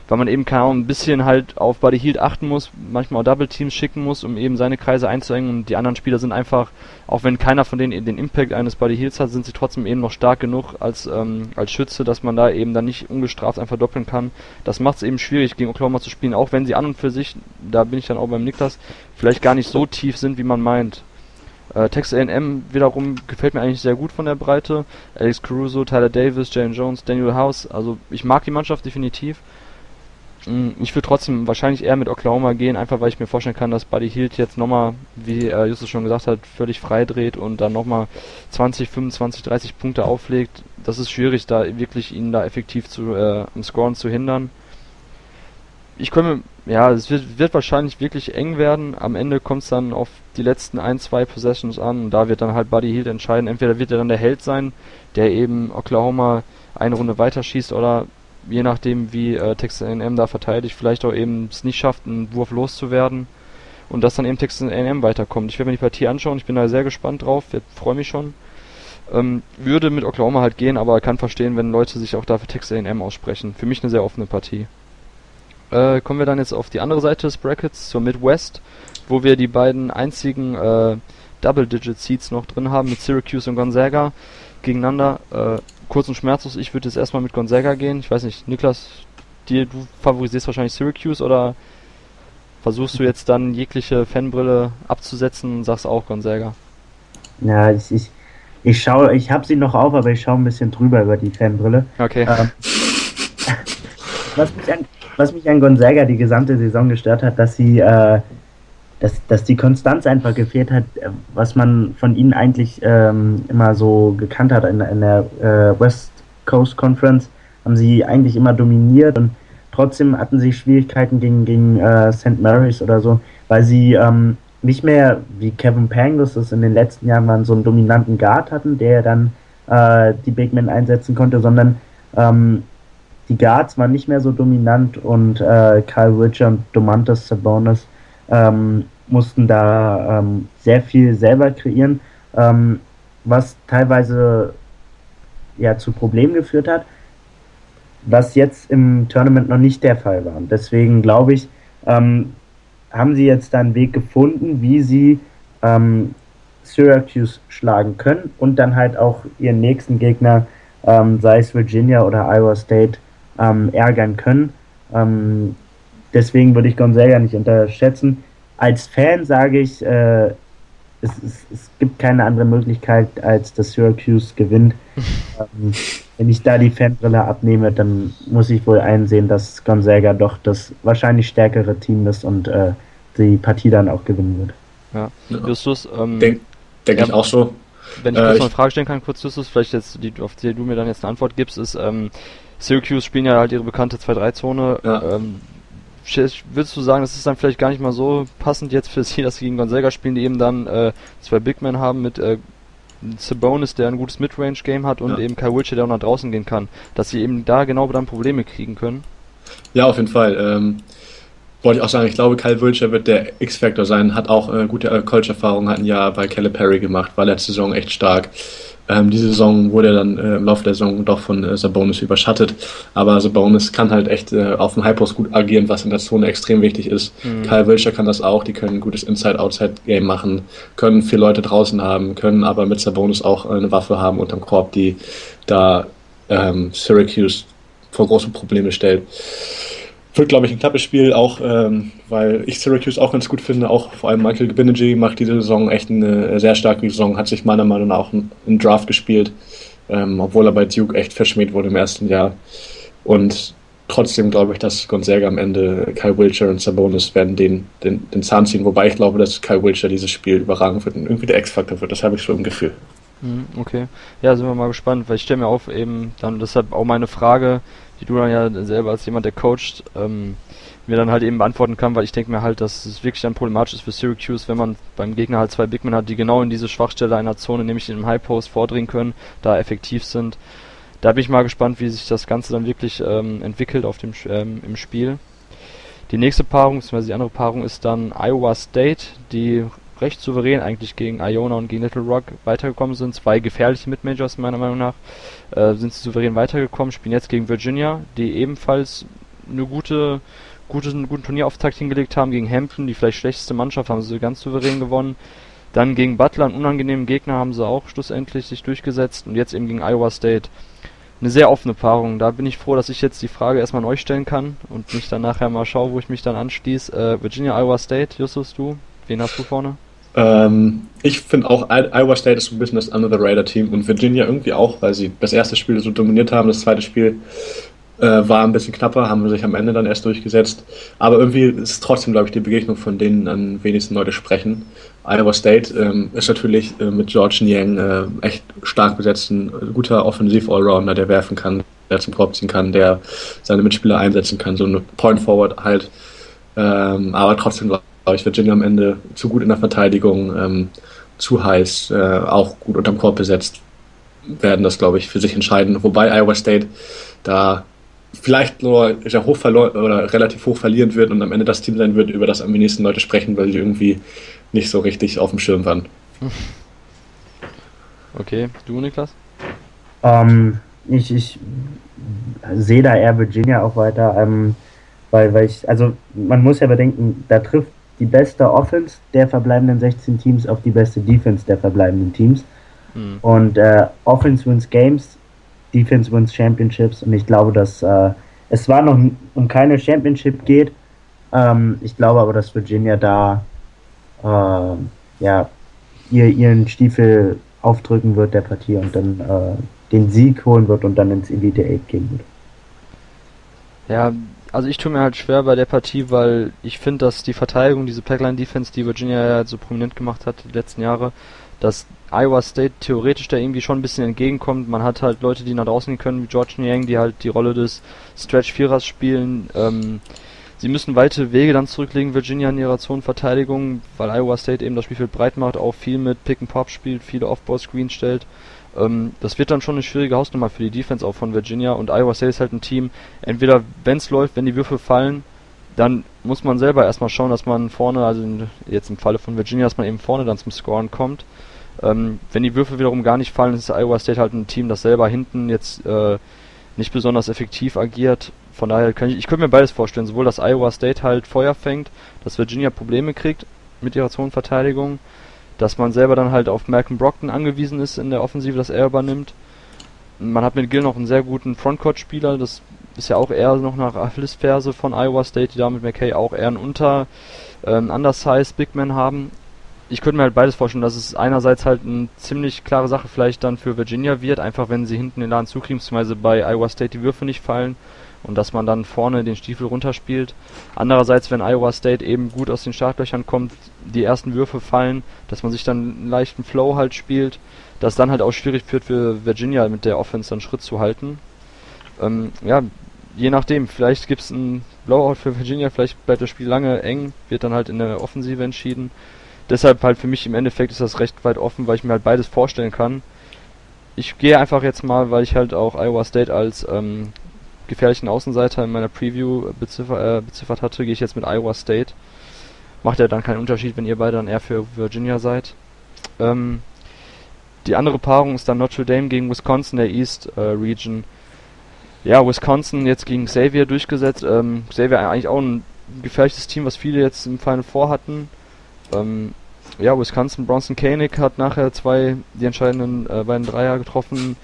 weil man eben Ahnung, ein bisschen halt auf Buddy Hield achten muss, manchmal auch Double Teams schicken muss, um eben seine Kreise einzuengen und die anderen Spieler sind einfach, auch wenn keiner von denen den Impact eines Buddy Heels hat, sind sie trotzdem eben noch stark genug als, ähm, als Schütze, dass man da eben dann nicht ungestraft einfach doppeln kann. Das macht es eben schwierig, gegen Oklahoma zu spielen, auch wenn sie an und für sich, da bin ich dann auch beim Niklas, vielleicht gar nicht so tief sind, wie man meint. Äh, Texas A&M wiederum gefällt mir eigentlich sehr gut von der Breite. Alex Caruso, Tyler Davis, Jalen Jones, Daniel House, also ich mag die Mannschaft definitiv. Mm, ich würde trotzdem wahrscheinlich eher mit Oklahoma gehen, einfach weil ich mir vorstellen kann, dass Buddy Hield jetzt nochmal, wie äh, Justus schon gesagt hat, völlig frei dreht und dann nochmal 20, 25, 30 Punkte auflegt. Das ist schwierig, da wirklich ihn da effektiv zu, äh, am Scoren zu hindern. Ich komme, ja, es wird, wird wahrscheinlich wirklich eng werden. Am Ende kommt es dann auf die letzten ein, zwei Possessions an und da wird dann halt Buddy Hield entscheiden. Entweder wird er dann der Held sein, der eben Oklahoma eine Runde weiterschießt oder je nachdem wie äh, Texas A&M da verteidigt, vielleicht auch eben es nicht schafft, einen Wurf loszuwerden und dass dann eben Texas A&M weiterkommt. Ich werde mir die Partie anschauen, ich bin da sehr gespannt drauf, freue mich schon. Ähm, würde mit Oklahoma halt gehen, aber kann verstehen, wenn Leute sich auch da für Texas A&M aussprechen. Für mich eine sehr offene Partie. Äh, kommen wir dann jetzt auf die andere Seite des Brackets, zur Midwest, wo wir die beiden einzigen äh, Double-Digit-Seeds noch drin haben, mit Syracuse und Gonzaga gegeneinander. Äh, kurz und schmerzlos, ich würde jetzt erstmal mit Gonzaga gehen. Ich weiß nicht, Niklas, dir, du favorisierst wahrscheinlich Syracuse oder versuchst du jetzt dann jegliche Fanbrille abzusetzen und sagst auch Gonzaga? Ja, ich, ich, ich schaue, ich habe sie noch auf, aber ich schaue ein bisschen drüber über die Fanbrille. Okay. Ähm, was, mich an, was mich an Gonzaga die gesamte Saison gestört hat, dass sie äh, dass, dass die Konstanz einfach gefehlt hat, äh, was man von ihnen eigentlich ähm, immer so gekannt hat in, in der äh, West Coast Conference, haben sie eigentlich immer dominiert und trotzdem hatten sie Schwierigkeiten gegen, gegen äh, St. Mary's oder so, weil sie ähm, nicht mehr wie Kevin Pangos das in den letzten Jahren waren, so einen dominanten Guard hatten, der dann äh, die Big Men einsetzen konnte, sondern ähm, die Guards waren nicht mehr so dominant und äh, Kyle Richard und Domantas Sabonis ähm, mussten da ähm, sehr viel selber kreieren, ähm, was teilweise ja zu Problemen geführt hat, was jetzt im Tournament noch nicht der Fall war. Deswegen glaube ich, ähm, haben sie jetzt da einen Weg gefunden, wie sie ähm, Syracuse schlagen können und dann halt auch ihren nächsten Gegner, ähm, sei es Virginia oder Iowa State, ärgern können. Deswegen würde ich Gonzaga nicht unterschätzen. Als Fan sage ich, äh, es, es, es, gibt keine andere Möglichkeit, als dass Syracuse gewinnt. ähm, wenn ich da die Fanbrille abnehme, dann muss ich wohl einsehen, dass Gonzaga doch das wahrscheinlich stärkere Team ist und äh, die Partie dann auch gewinnen wird. Ja, Justus, ähm, denke denk ja, ich auch so. Wenn ich äh, kurz noch eine Frage stellen kann, kurz Justus, vielleicht jetzt, die, auf die du mir dann jetzt eine Antwort gibst, ist, ähm, Syracuse spielen ja halt ihre bekannte 2-3-Zone. Ja. Ähm, würdest du sagen, das ist dann vielleicht gar nicht mal so passend jetzt für sie, dass sie gegen Gonzaga spielen, die eben dann äh, zwei Big Men haben mit äh, Sabonis, der ein gutes Midrange-Game hat und Ja. eben Kai Wilcher, der auch nach draußen gehen kann, dass sie eben da genau dann Probleme kriegen können. Ja, auf jeden Fall. Ähm, wollte ich auch sagen, ich glaube, Kyle Wilcher wird der X-Factor sein, hat auch äh, gute äh, College-Erfahrung, hat ein Jahr bei Calipari gemacht, war letzte Saison echt stark. Ähm, diese Saison wurde er dann äh, im Laufe der Saison doch von äh, Sabonis überschattet, aber Sabonis kann halt echt äh, auf dem Hypost gut agieren, was in der Zone extrem wichtig ist. Kyle Wilcher kann das auch, die können ein gutes Inside-Outside-Game machen, können vier Leute draußen haben, können aber mit Sabonis auch eine Waffe haben unterm Korb, die da ähm, Syracuse vor große Probleme stellt. Wird, glaube ich, ein knappes Spiel, auch ähm, weil ich Syracuse auch ganz gut finde. Auch vor allem Michael Gabinigi macht diese Saison echt eine sehr starke Saison, hat sich meiner Meinung nach auch einen Draft gespielt, ähm, obwohl er bei Duke echt verschmäht wurde im ersten Jahr. Und trotzdem glaube ich, dass Gonzaga am Ende Kyle Wilcher und Sabonis werden den, den, den Zahn ziehen, wobei ich glaube, dass Kyle Wilcher dieses Spiel überragen wird und irgendwie der X-Faktor wird. Das habe ich so im Gefühl. Mhm, Okay. Ja, sind wir mal gespannt, weil ich stelle mir auf, eben dann deshalb auch meine Frage, die du dann ja selber als jemand, der coacht, ähm, mir dann halt eben beantworten kann, weil ich denke mir halt, dass es wirklich dann problematisch ist für Syracuse, wenn man beim Gegner halt zwei Bigmen hat, die genau in diese Schwachstelle einer Zone, nämlich in dem High Post vordringen können, da effektiv sind. Da bin ich mal gespannt, wie sich das Ganze dann wirklich ähm, entwickelt auf dem ähm, im Spiel. Die nächste Paarung, beziehungsweise die andere Paarung ist dann Iowa State, die recht souverän eigentlich gegen Iona und gegen Little Rock weitergekommen sind. Zwei gefährliche Midmajors meiner Meinung nach äh, sind sie souverän weitergekommen, spielen jetzt gegen Virginia, die ebenfalls eine gute, gute, einen guten Turnierauftakt hingelegt haben gegen Hampton, die vielleicht schlechteste Mannschaft, haben sie ganz souverän gewonnen. Dann gegen Butler, einen unangenehmen Gegner, haben sie auch schlussendlich sich durchgesetzt und jetzt eben gegen Iowa State. Eine sehr offene Paarung. Da bin ich froh, dass ich jetzt die Frage erstmal an euch stellen kann und mich dann nachher mal schaue, wo ich mich dann anschließe. Äh, Virginia, Iowa State, Justus, du? Wen hast du vorne? Ähm, ich finde auch, Iowa State ist so ein bisschen das Under the Radar Team und Virginia irgendwie auch, weil sie das erste Spiel so dominiert haben. Das zweite Spiel äh, war ein bisschen knapper, haben sich am Ende dann erst durchgesetzt. Aber irgendwie ist trotzdem, glaube ich, die Begegnung, von denen am wenigsten Leute sprechen. Iowa State ähm, ist natürlich äh, mit George Niang äh, echt stark besetzt, ein guter Offensiv-Allrounder, der werfen kann, der zum Korb ziehen kann, der seine Mitspieler einsetzen kann, so eine Point Forward halt. Ähm, aber trotzdem glaube ich, Virginia am Ende zu gut in der Verteidigung, ähm, zu heiß, äh, auch gut unterm Korb besetzt, werden das, glaube ich, für sich entscheiden. Wobei Iowa State da vielleicht nur sehr hoch oder relativ hoch verlieren wird und am Ende das Team sein wird, über das am wenigsten Leute sprechen, weil die irgendwie nicht so richtig auf dem Schirm waren. Okay, du, Niklas? Ähm, ich, ich sehe da eher Virginia auch weiter, ähm, weil, weil ich, also man muss ja bedenken, da trifft die beste Offense der verbleibenden 16 Teams auf die beste Defense der verbleibenden Teams. Hm. Und äh, Offense wins Games, Defense wins Championships und ich glaube, dass äh, es zwar noch um keine Championship geht, ähm, ich glaube aber, dass Virginia da äh, ja, ihr, ihren Stiefel aufdrücken wird der Partie und dann äh, den Sieg holen wird und dann ins Elite 8 gehen wird. Ja, also ich tue mir halt schwer bei der Partie, weil ich finde, dass die Verteidigung, diese Packline Defense, die Virginia ja so prominent gemacht hat die letzten Jahre, dass Iowa State theoretisch da irgendwie schon ein bisschen entgegenkommt. Man hat halt Leute, die nach draußen gehen können, wie George Niang, die halt die Rolle des Stretch Vierers spielen. Ähm, sie müssen weite Wege dann zurücklegen, Virginia in ihrer Zonenverteidigung, weil Iowa State eben das Spielfeld breit macht, auch viel mit Pick and Pop spielt, viele Off-Ball-Screens stellt. Ähm, das wird dann schon eine schwierige Hausnummer für die Defense auch von Virginia und Iowa State ist halt ein Team, entweder wenn es läuft, wenn die Würfel fallen, dann muss man selber erstmal schauen, dass man vorne, also in, jetzt im Falle von Virginia, dass man eben vorne dann zum Scoren kommt. Ähm, wenn die Würfel wiederum gar nicht fallen, ist Iowa State halt ein Team, das selber hinten jetzt äh, nicht besonders effektiv agiert. Von daher kann ich, ich könnte mir beides vorstellen, sowohl dass Iowa State halt Feuer fängt, dass Virginia Probleme kriegt mit ihrer Zonenverteidigung, dass man selber dann halt auf Malcolm Brockton angewiesen ist in der Offensive, dass er übernimmt. Man hat mit Gill noch einen sehr guten Frontcourt-Spieler, das ist ja auch eher noch nach Achillesferse von Iowa State, die da mit McKay auch eher einen unter, äh, undersized Big Man haben. Ich könnte mir halt beides vorstellen, dass es einerseits halt eine ziemlich klare Sache vielleicht dann für Virginia wird, einfach wenn sie hinten den Laden zukriegen, beziehungsweise bei Iowa State die Würfe nicht fallen und dass man dann vorne den Stiefel runterspielt. Andererseits, wenn Iowa State eben gut aus den Startlöchern kommt, die ersten Würfe fallen, dass man sich dann einen leichten Flow halt spielt, das dann halt auch schwierig wird für Virginia mit der Offense dann Schritt zu halten. Ähm, ja, je nachdem, vielleicht gibt es einen Blowout für Virginia, vielleicht bleibt das Spiel lange eng, wird dann halt in der Offensive entschieden. deshalb halt für mich im Endeffekt ist das recht weit offen, weil ich mir halt beides vorstellen kann. Ich gehe einfach jetzt mal, weil ich halt auch Iowa State als ähm, gefährlichen Außenseiter in meiner Preview beziffer, äh, beziffert hatte, gehe ich jetzt mit Iowa State. Macht ja dann keinen Unterschied, wenn ihr beide dann eher für Virginia seid. Ähm, die andere Paarung ist dann Notre Dame gegen Wisconsin, der East äh, Region. Ja, Wisconsin jetzt gegen Xavier durchgesetzt. Ähm, Xavier eigentlich auch ein gefährliches Team, was viele jetzt im Final Four hatten. Ähm, ja, Wisconsin, Bronson Koenig hat nachher zwei, die entscheidenden äh, beiden Dreier getroffen.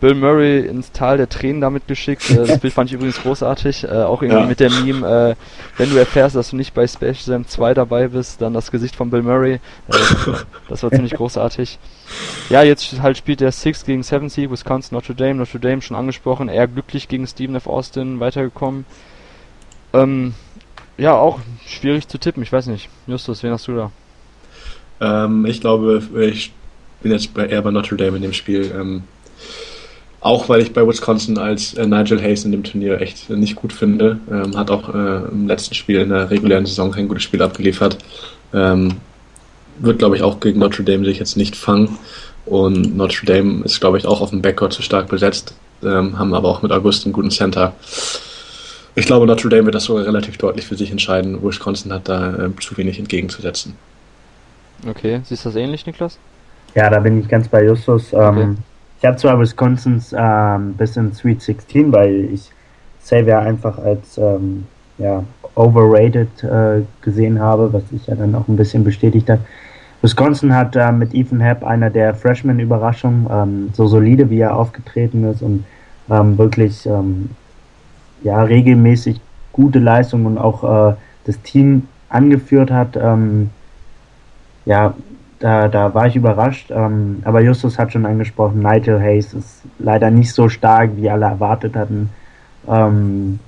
Bill Murray ins Tal der Tränen damit geschickt. Äh, das Bild fand ich übrigens großartig. Äh, auch irgendwie ja. mit der Meme, äh, wenn du erfährst, dass du nicht bei Space Jam 2 dabei bist, dann das Gesicht von Bill Murray. Äh, das war ziemlich großartig. Ja, jetzt halt spielt der Six gegen Seven Seed, Wisconsin, Notre Dame. Notre Dame schon angesprochen, eher glücklich gegen Stephen F. Austin weitergekommen. Ähm, ja, auch schwierig zu tippen, ich weiß nicht. Justus, wen hast du da? Ähm, ich glaube, ich bin jetzt eher bei Notre Dame in dem Spiel. Ähm, auch weil ich bei Wisconsin als äh, Nigel Hayes in dem Turnier echt nicht gut finde. Ähm, hat auch äh, im letzten Spiel in der regulären Saison kein gutes Spiel abgeliefert. Ähm, wird, glaube ich, auch gegen Notre Dame sich jetzt nicht fangen. Und Notre Dame ist, glaube ich, auch auf dem Backcourt zu stark besetzt. Ähm, haben aber auch mit August einen guten Center. Ich glaube, Notre Dame wird das sogar relativ deutlich für sich entscheiden. Wisconsin hat da äh, zu wenig entgegenzusetzen. Okay, siehst du das ähnlich, Niklas? Ja, da bin ich ganz bei Justus. Ähm, okay. Ich habe zwar Wisconsins ähm, bis in Sweet 16, weil ich Xavier einfach als ähm, ja, overrated äh, gesehen habe, was sich ja dann auch ein bisschen bestätigt hat. Wisconsin hat äh, mit Ethan Happ einer der Freshman-Überraschungen, ähm, so solide wie er aufgetreten ist und ähm, wirklich ähm, ja, regelmäßig gute Leistung und auch äh, das Team angeführt hat. Ähm, ja, da, da war ich überrascht. Ähm, aber Justus hat schon angesprochen, Nigel Hayes ist leider nicht so stark, wie alle erwartet hatten. Ähm,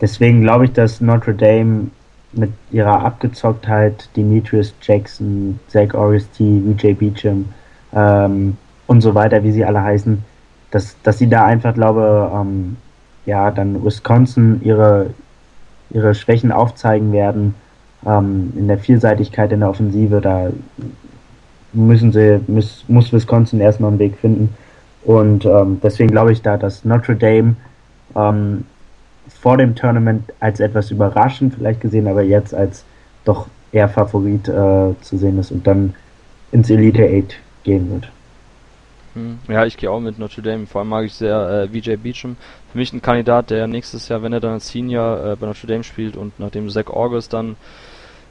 deswegen glaube ich, dass Notre Dame mit ihrer Abgezocktheit Demetrius Jackson, Zach Oresti, VJ Beecham ähm, und so weiter, wie sie alle heißen, dass, dass sie da einfach, glaube ähm, ja, dann Wisconsin ihre, ihre Schwächen aufzeigen werden ähm, in der Vielseitigkeit in der Offensive, da müssen sie, muss, muss Wisconsin erstmal einen Weg finden. Und ähm, deswegen glaube ich da, dass Notre Dame ähm, vor dem Tournament als etwas überraschend vielleicht gesehen, aber jetzt als doch eher Favorit äh, zu sehen ist und dann ins Elite 8 gehen wird. Hm. Ja, ich gehe auch mit Notre Dame. Vor allem mag ich sehr äh, VJ Beecham. Für mich ein Kandidat, der nächstes Jahr, wenn er dann als Senior äh, bei Notre Dame spielt und nachdem Zach August dann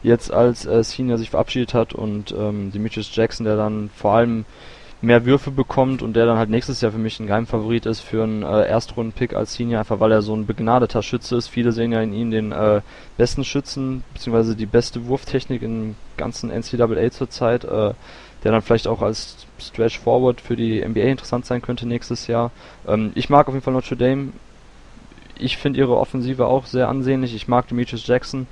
jetzt als äh, Senior sich verabschiedet hat und ähm, Demetrius Jackson, der dann vor allem mehr Würfe bekommt und der dann halt nächstes Jahr für mich ein Geheimfavorit ist für einen äh, Erstrunden-Pick als Senior, einfach weil er so ein begnadeter Schütze ist. Viele sehen ja in ihm den äh, besten Schützen, beziehungsweise die beste Wurftechnik im ganzen NCAA zurzeit, äh, der dann vielleicht auch als Stretch Forward für die NBA interessant sein könnte nächstes Jahr. Ähm, ich mag auf jeden Fall Notre Dame. Ich finde ihre Offensive auch sehr ansehnlich. Ich mag Demetrius Jackson.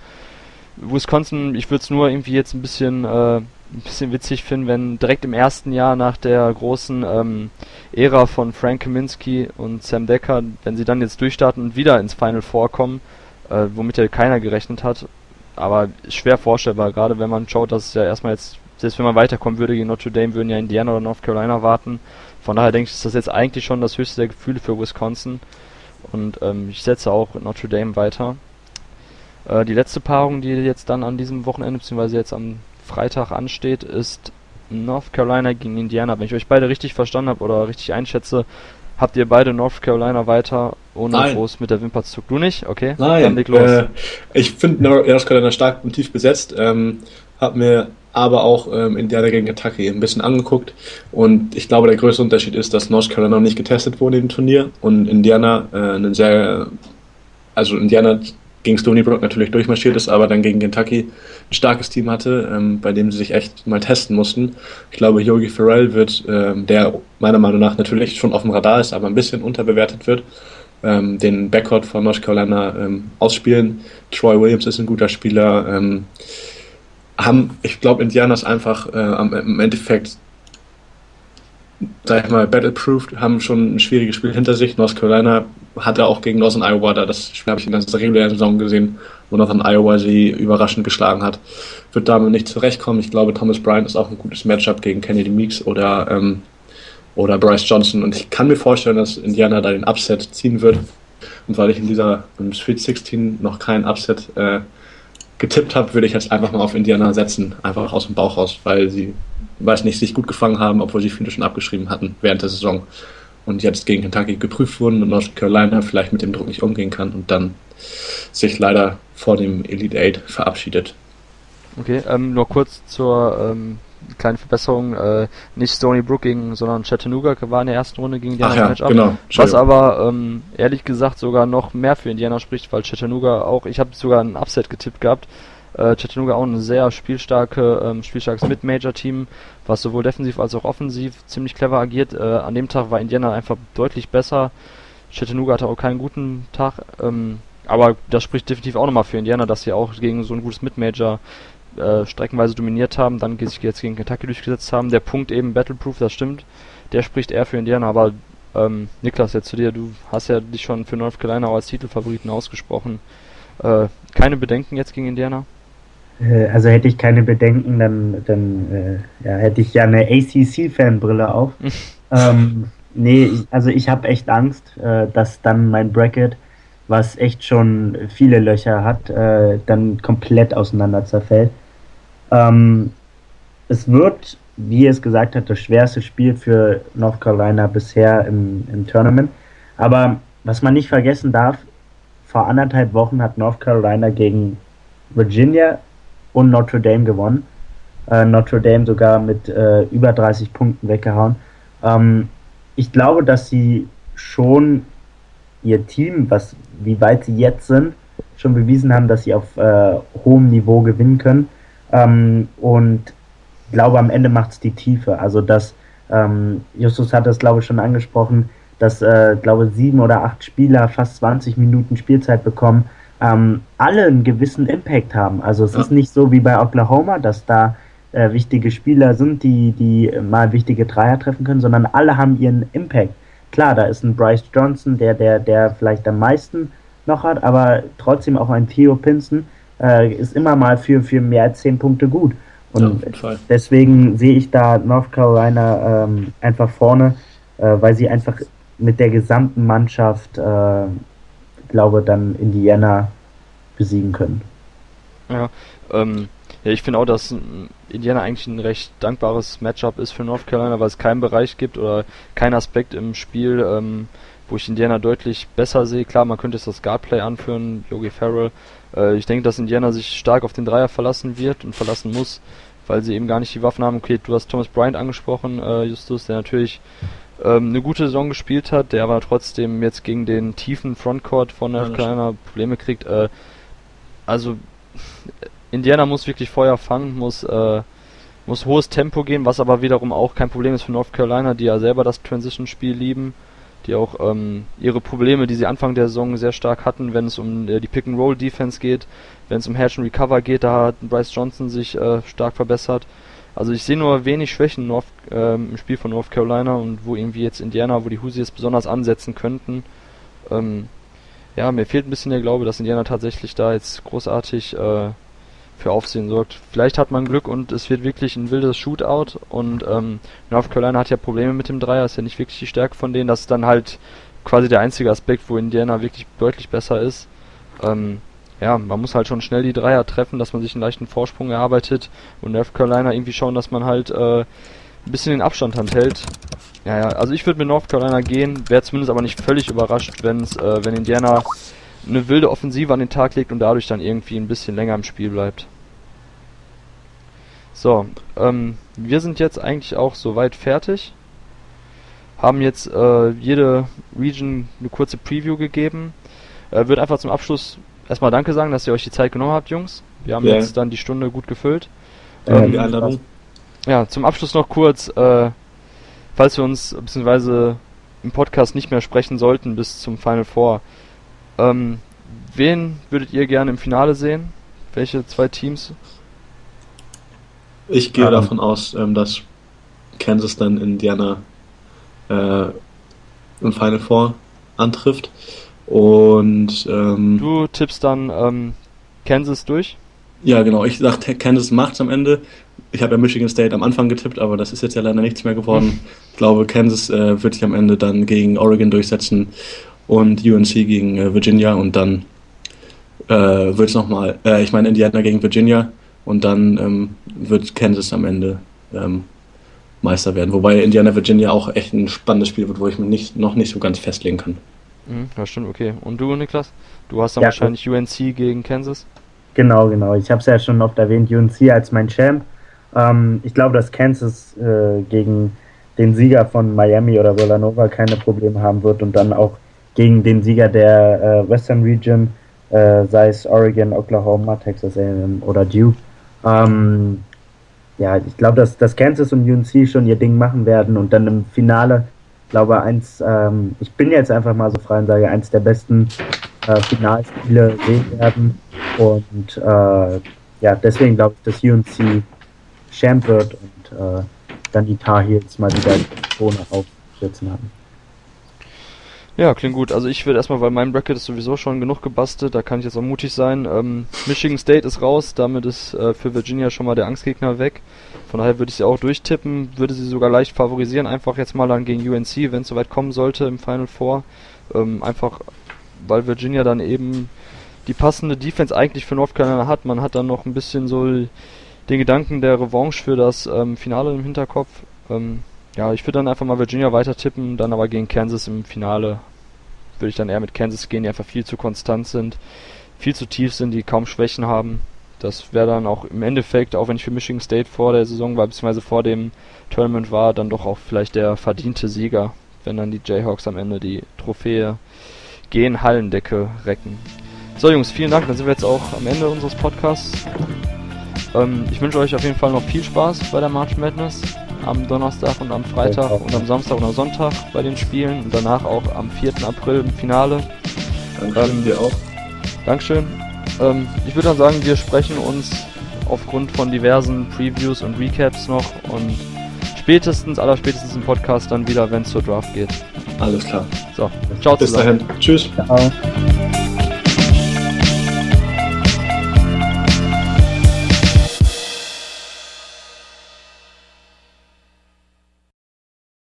Wisconsin, ich würde es nur irgendwie jetzt ein bisschen, äh, ein bisschen witzig finden, wenn direkt im ersten Jahr nach der großen ähm, Ära von Frank Kaminsky und Sam Decker, wenn sie dann jetzt durchstarten und wieder ins Final Four kommen, äh, womit ja keiner gerechnet hat, aber schwer vorstellbar, gerade wenn man schaut, dass es ja erstmal jetzt, selbst wenn man weiterkommen würde gegen Notre Dame, würden ja Indiana oder North Carolina warten. Von daher denke ich, ist das jetzt eigentlich schon das höchste der Gefühle für Wisconsin. Und ähm, ich setze auch Notre Dame weiter. Äh, die letzte Paarung, die jetzt dann an diesem Wochenende, beziehungsweise jetzt am Freitag ansteht, ist North Carolina gegen Indiana. Wenn ich euch beide richtig verstanden habe oder richtig einschätze, habt ihr beide North Carolina weiter, ohne Nein. groß mit der Wimper zu Du nicht? Okay, Nein. dann leg los. Äh, ich finde North Carolina stark und tief besetzt. Ähm, hab mir aber auch ähm, Indiana gegen Kentucky ein bisschen angeguckt. Und ich glaube, der größte Unterschied ist, dass North Carolina noch nicht getestet wurde im Turnier und Indiana äh, einen sehr, also Indiana gegen Stony Brook natürlich durchmarschiert ist, aber dann gegen Kentucky ein starkes Team hatte, ähm, bei dem sie sich echt mal testen mussten. Ich glaube, Yogi Farrell wird, ähm, der meiner Meinung nach natürlich schon auf dem Radar ist, aber ein bisschen unterbewertet wird, ähm, den Backcourt von North Carolina ähm, ausspielen. Troy Williams ist ein guter Spieler. Ähm, haben, ich glaube, Indianas einfach äh, im Endeffekt sag ich mal, battleproof, haben schon ein schwieriges Spiel hinter sich. North Carolina hat er auch gegen Northern Iowa, da das Spiel habe ich in der regulären Saison gesehen, wo Northern Iowa sie überraschend geschlagen hat, wird damit nicht zurechtkommen. Ich glaube, Thomas Bryant ist auch ein gutes Matchup gegen Kennedy Meeks oder, ähm, oder Bryce Johnson und ich kann mir vorstellen, dass Indiana da den Upset ziehen wird. Und weil ich in dieser im Sweet 16 noch keinen Upset äh, getippt habe, würde ich jetzt einfach mal auf Indiana setzen, einfach aus dem Bauch raus, weil sie, weiß nicht, sich gut gefangen haben, obwohl sie viele schon abgeschrieben hatten während der Saison und jetzt gegen Kentucky geprüft wurden und North Carolina vielleicht mit dem Druck nicht umgehen kann und dann sich leider vor dem Elite Eight verabschiedet. Okay, ähm, nur kurz zur ähm, kleinen Verbesserung. Äh, nicht Stony Brook gegen, sondern Chattanooga war in der ersten Runde gegen Indiana Ach ja, Genau, was aber ähm, ehrlich gesagt sogar noch mehr für Indiana spricht, weil Chattanooga auch, ich habe sogar ein Upset getippt gehabt. Äh, Chattanooga auch ein sehr spielstarke, ähm, spielstarkes Mid-Major-Team, was sowohl defensiv als auch offensiv ziemlich clever agiert. Äh, an dem Tag war Indiana einfach deutlich besser. Chattanooga hatte auch keinen guten Tag, ähm, aber das spricht definitiv auch nochmal für Indiana, dass sie auch gegen so ein gutes Mid-Major äh, streckenweise dominiert haben, dann sich jetzt gegen Kentucky durchgesetzt haben. Der Punkt eben Battleproof, das stimmt, der spricht eher für Indiana, aber ähm, Niklas, jetzt zu dir, du hast ja dich schon für North Carolina als Titelfavoriten ausgesprochen. Äh, keine Bedenken jetzt gegen Indiana? Äh, also hätte ich keine Bedenken, dann, dann äh, ja, hätte ich ja eine ACC-Fanbrille auf. ähm, nee, also ich habe echt Angst, äh, dass dann mein Bracket, was echt schon viele Löcher hat, äh, dann komplett auseinander zerfällt. Ähm, es wird, wie es gesagt hat, das schwerste Spiel für North Carolina bisher im, im Tournament. Aber was man nicht vergessen darf, vor anderthalb Wochen hat North Carolina gegen Virginia und Notre Dame gewonnen. Äh, Notre Dame sogar mit äh, über 30 Punkten weggehauen. Ähm, ich glaube, dass sie schon ihr Team, was wie weit sie jetzt sind, schon bewiesen haben, dass sie auf äh, hohem Niveau gewinnen können. Ähm, und ich glaube, am Ende macht es die Tiefe. Also, dass ähm, Justus hat das, glaube ich, schon angesprochen, dass, äh, glaube sieben oder acht Spieler fast 20 Minuten Spielzeit bekommen ähm, alle einen gewissen Impact haben. Also es ja. ist nicht so wie bei Oklahoma, dass da äh, wichtige Spieler sind, die, die mal wichtige Dreier treffen können, sondern alle haben ihren Impact. Klar, da ist ein Bryce Johnson, der, der, der vielleicht am meisten noch hat, aber trotzdem auch ein Theo Pinson äh, ist immer mal für, für mehr als zehn Punkte gut. Und ja, deswegen sehe ich da North Carolina ähm, einfach vorne, äh, weil sie einfach mit der gesamten Mannschaft äh, glaube, dann Indiana besiegen können. Ja, ähm, ja ich finde auch, dass Indiana eigentlich ein recht dankbares Matchup ist für North Carolina, weil es keinen Bereich gibt oder keinen Aspekt im Spiel, ähm, wo ich Indiana deutlich besser sehe. Klar, man könnte jetzt das Guardplay anführen, Yogi Farrell. Äh, ich denke, dass Indiana sich stark auf den Dreier verlassen wird und verlassen muss, weil sie eben gar nicht die Waffen haben. Okay, du hast Thomas Bryant angesprochen, äh, Justus, der natürlich ähm, eine gute Saison gespielt hat, der aber trotzdem jetzt gegen den tiefen Frontcourt von North Carolina Probleme kriegt. Äh, also Indiana muss wirklich Feuer fangen, muss äh, muss hohes Tempo gehen, was aber wiederum auch kein Problem ist für North Carolina, die ja selber das Transition-Spiel lieben, die auch ähm, ihre Probleme, die sie Anfang der Saison sehr stark hatten, wenn es um äh, die Pick-and-Roll-Defense geht, wenn es um Hedge and Recover geht, da hat Bryce Johnson sich äh, stark verbessert. Also ich sehe nur wenig Schwächen North, ähm, im Spiel von North Carolina und wo irgendwie jetzt Indiana, wo die Hoosiers besonders ansetzen könnten. Ähm, ja, mir fehlt ein bisschen der Glaube, dass Indiana tatsächlich da jetzt großartig äh, für Aufsehen sorgt. Vielleicht hat man Glück und es wird wirklich ein wildes Shootout und ähm, North Carolina hat ja Probleme mit dem Dreier, ist ja nicht wirklich die Stärke von denen. Das ist dann halt quasi der einzige Aspekt, wo Indiana wirklich deutlich besser ist. Ähm, ja, man muss halt schon schnell die Dreier treffen, dass man sich einen leichten Vorsprung erarbeitet und North Carolina irgendwie schauen, dass man halt äh, ein bisschen den Abstand hält. Ja, ja, also ich würde mit North Carolina gehen, wäre zumindest aber nicht völlig überrascht, wenn's, äh, wenn Indiana eine wilde Offensive an den Tag legt und dadurch dann irgendwie ein bisschen länger im Spiel bleibt. So, ähm, wir sind jetzt eigentlich auch soweit fertig. Haben jetzt äh, jede Region eine kurze Preview gegeben. Äh, wird einfach zum Abschluss erstmal Danke sagen, dass ihr euch die Zeit genommen habt, Jungs. Wir haben yeah. jetzt dann die Stunde gut gefüllt. Ähm, die Einladung. Ja, zum Abschluss noch kurz, äh, falls wir uns beziehungsweise im Podcast nicht mehr sprechen sollten bis zum Final Four. Ähm, wen würdet ihr gerne im Finale sehen? Welche zwei Teams? Ich gehe um. davon aus, ähm, dass Kansas dann Indiana äh, im Final Four antrifft. Und ähm, Du tippst dann ähm, Kansas durch? ja, genau, ich dachte, Kansas macht's am Ende. Ich habe ja Michigan State am Anfang getippt, aber das ist jetzt ja leider nichts mehr geworden. Ich glaube, Kansas äh, wird sich am Ende dann gegen Oregon durchsetzen und UNC gegen äh, Virginia und dann äh, wird es nochmal, äh, ich meine Indiana gegen Virginia und dann ähm, wird Kansas am Ende ähm, Meister werden. Wobei Indiana Virginia auch echt ein spannendes Spiel wird, wo ich mich nicht, noch nicht so ganz festlegen kann. Mhm, ja, stimmt, okay. Und du, Niklas? Du hast dann Ja. wahrscheinlich UNC gegen Kansas? Genau, genau. Ich habe es ja schon oft erwähnt, UNC als mein Champ. Ähm, ich glaube, dass Kansas äh, gegen den Sieger von Miami oder Villanova keine Probleme haben wird und dann auch gegen den Sieger der äh, Western Region, äh, sei es Oregon, Oklahoma, Texas A&M oder Duke. Ähm, ja, ich glaube, dass, dass Kansas und UNC schon ihr Ding machen werden und dann im Finale, glaube eins, ähm, ich bin jetzt einfach mal so frei und sage, eins der besten äh, Finalspiele sehen werden. Und äh, ja, deswegen glaube ich, dass UNC Champ wird und äh, dann die Tar Heels mal wieder Krone aufsetzen haben. Ja, klingt gut. Also ich würde erstmal, weil mein Bracket ist sowieso schon genug gebastelt, da kann ich jetzt auch mutig sein. Ähm, Michigan State ist raus, damit ist äh, für Virginia schon mal der Angstgegner weg. Von daher würde ich sie auch durchtippen, würde sie sogar leicht favorisieren, einfach jetzt mal dann gegen UNC, wenn es soweit kommen sollte im Final Four. Ähm, einfach, weil Virginia dann eben die passende Defense eigentlich für North Carolina hat. Man hat dann noch ein bisschen so den Gedanken der Revanche für das ähm, Finale im Hinterkopf. Ähm, ja, ich würde dann einfach mal Virginia weiter tippen, dann aber gegen Kansas im Finale würde ich dann eher mit Kansas gehen, die einfach viel zu konstant sind, viel zu tief sind, die kaum Schwächen haben. Das wäre dann auch im Endeffekt, auch wenn ich für Michigan State vor der Saison war, beziehungsweise vor dem Tournament war, dann doch auch vielleicht der verdiente Sieger, wenn dann die Jayhawks am Ende die Trophäe gehen Hallendecke recken. So Jungs, vielen Dank, dann sind wir jetzt auch am Ende unseres Podcasts. Ähm, ich wünsche euch auf jeden Fall noch viel Spaß bei der March Madness am Donnerstag und am Freitag und am Samstag und am Sonntag bei den Spielen und danach auch am 4. April im Finale. Danke Ähm, dir auch. Dankeschön. Ähm, ich würde dann sagen, wir sprechen uns aufgrund von diversen Previews und Recaps noch und spätestens, allerspätestens im Podcast dann wieder, wenn es zur Draft geht. Alles klar. So, ciao Bis zusammen. dahin. Tschüss. Ciao.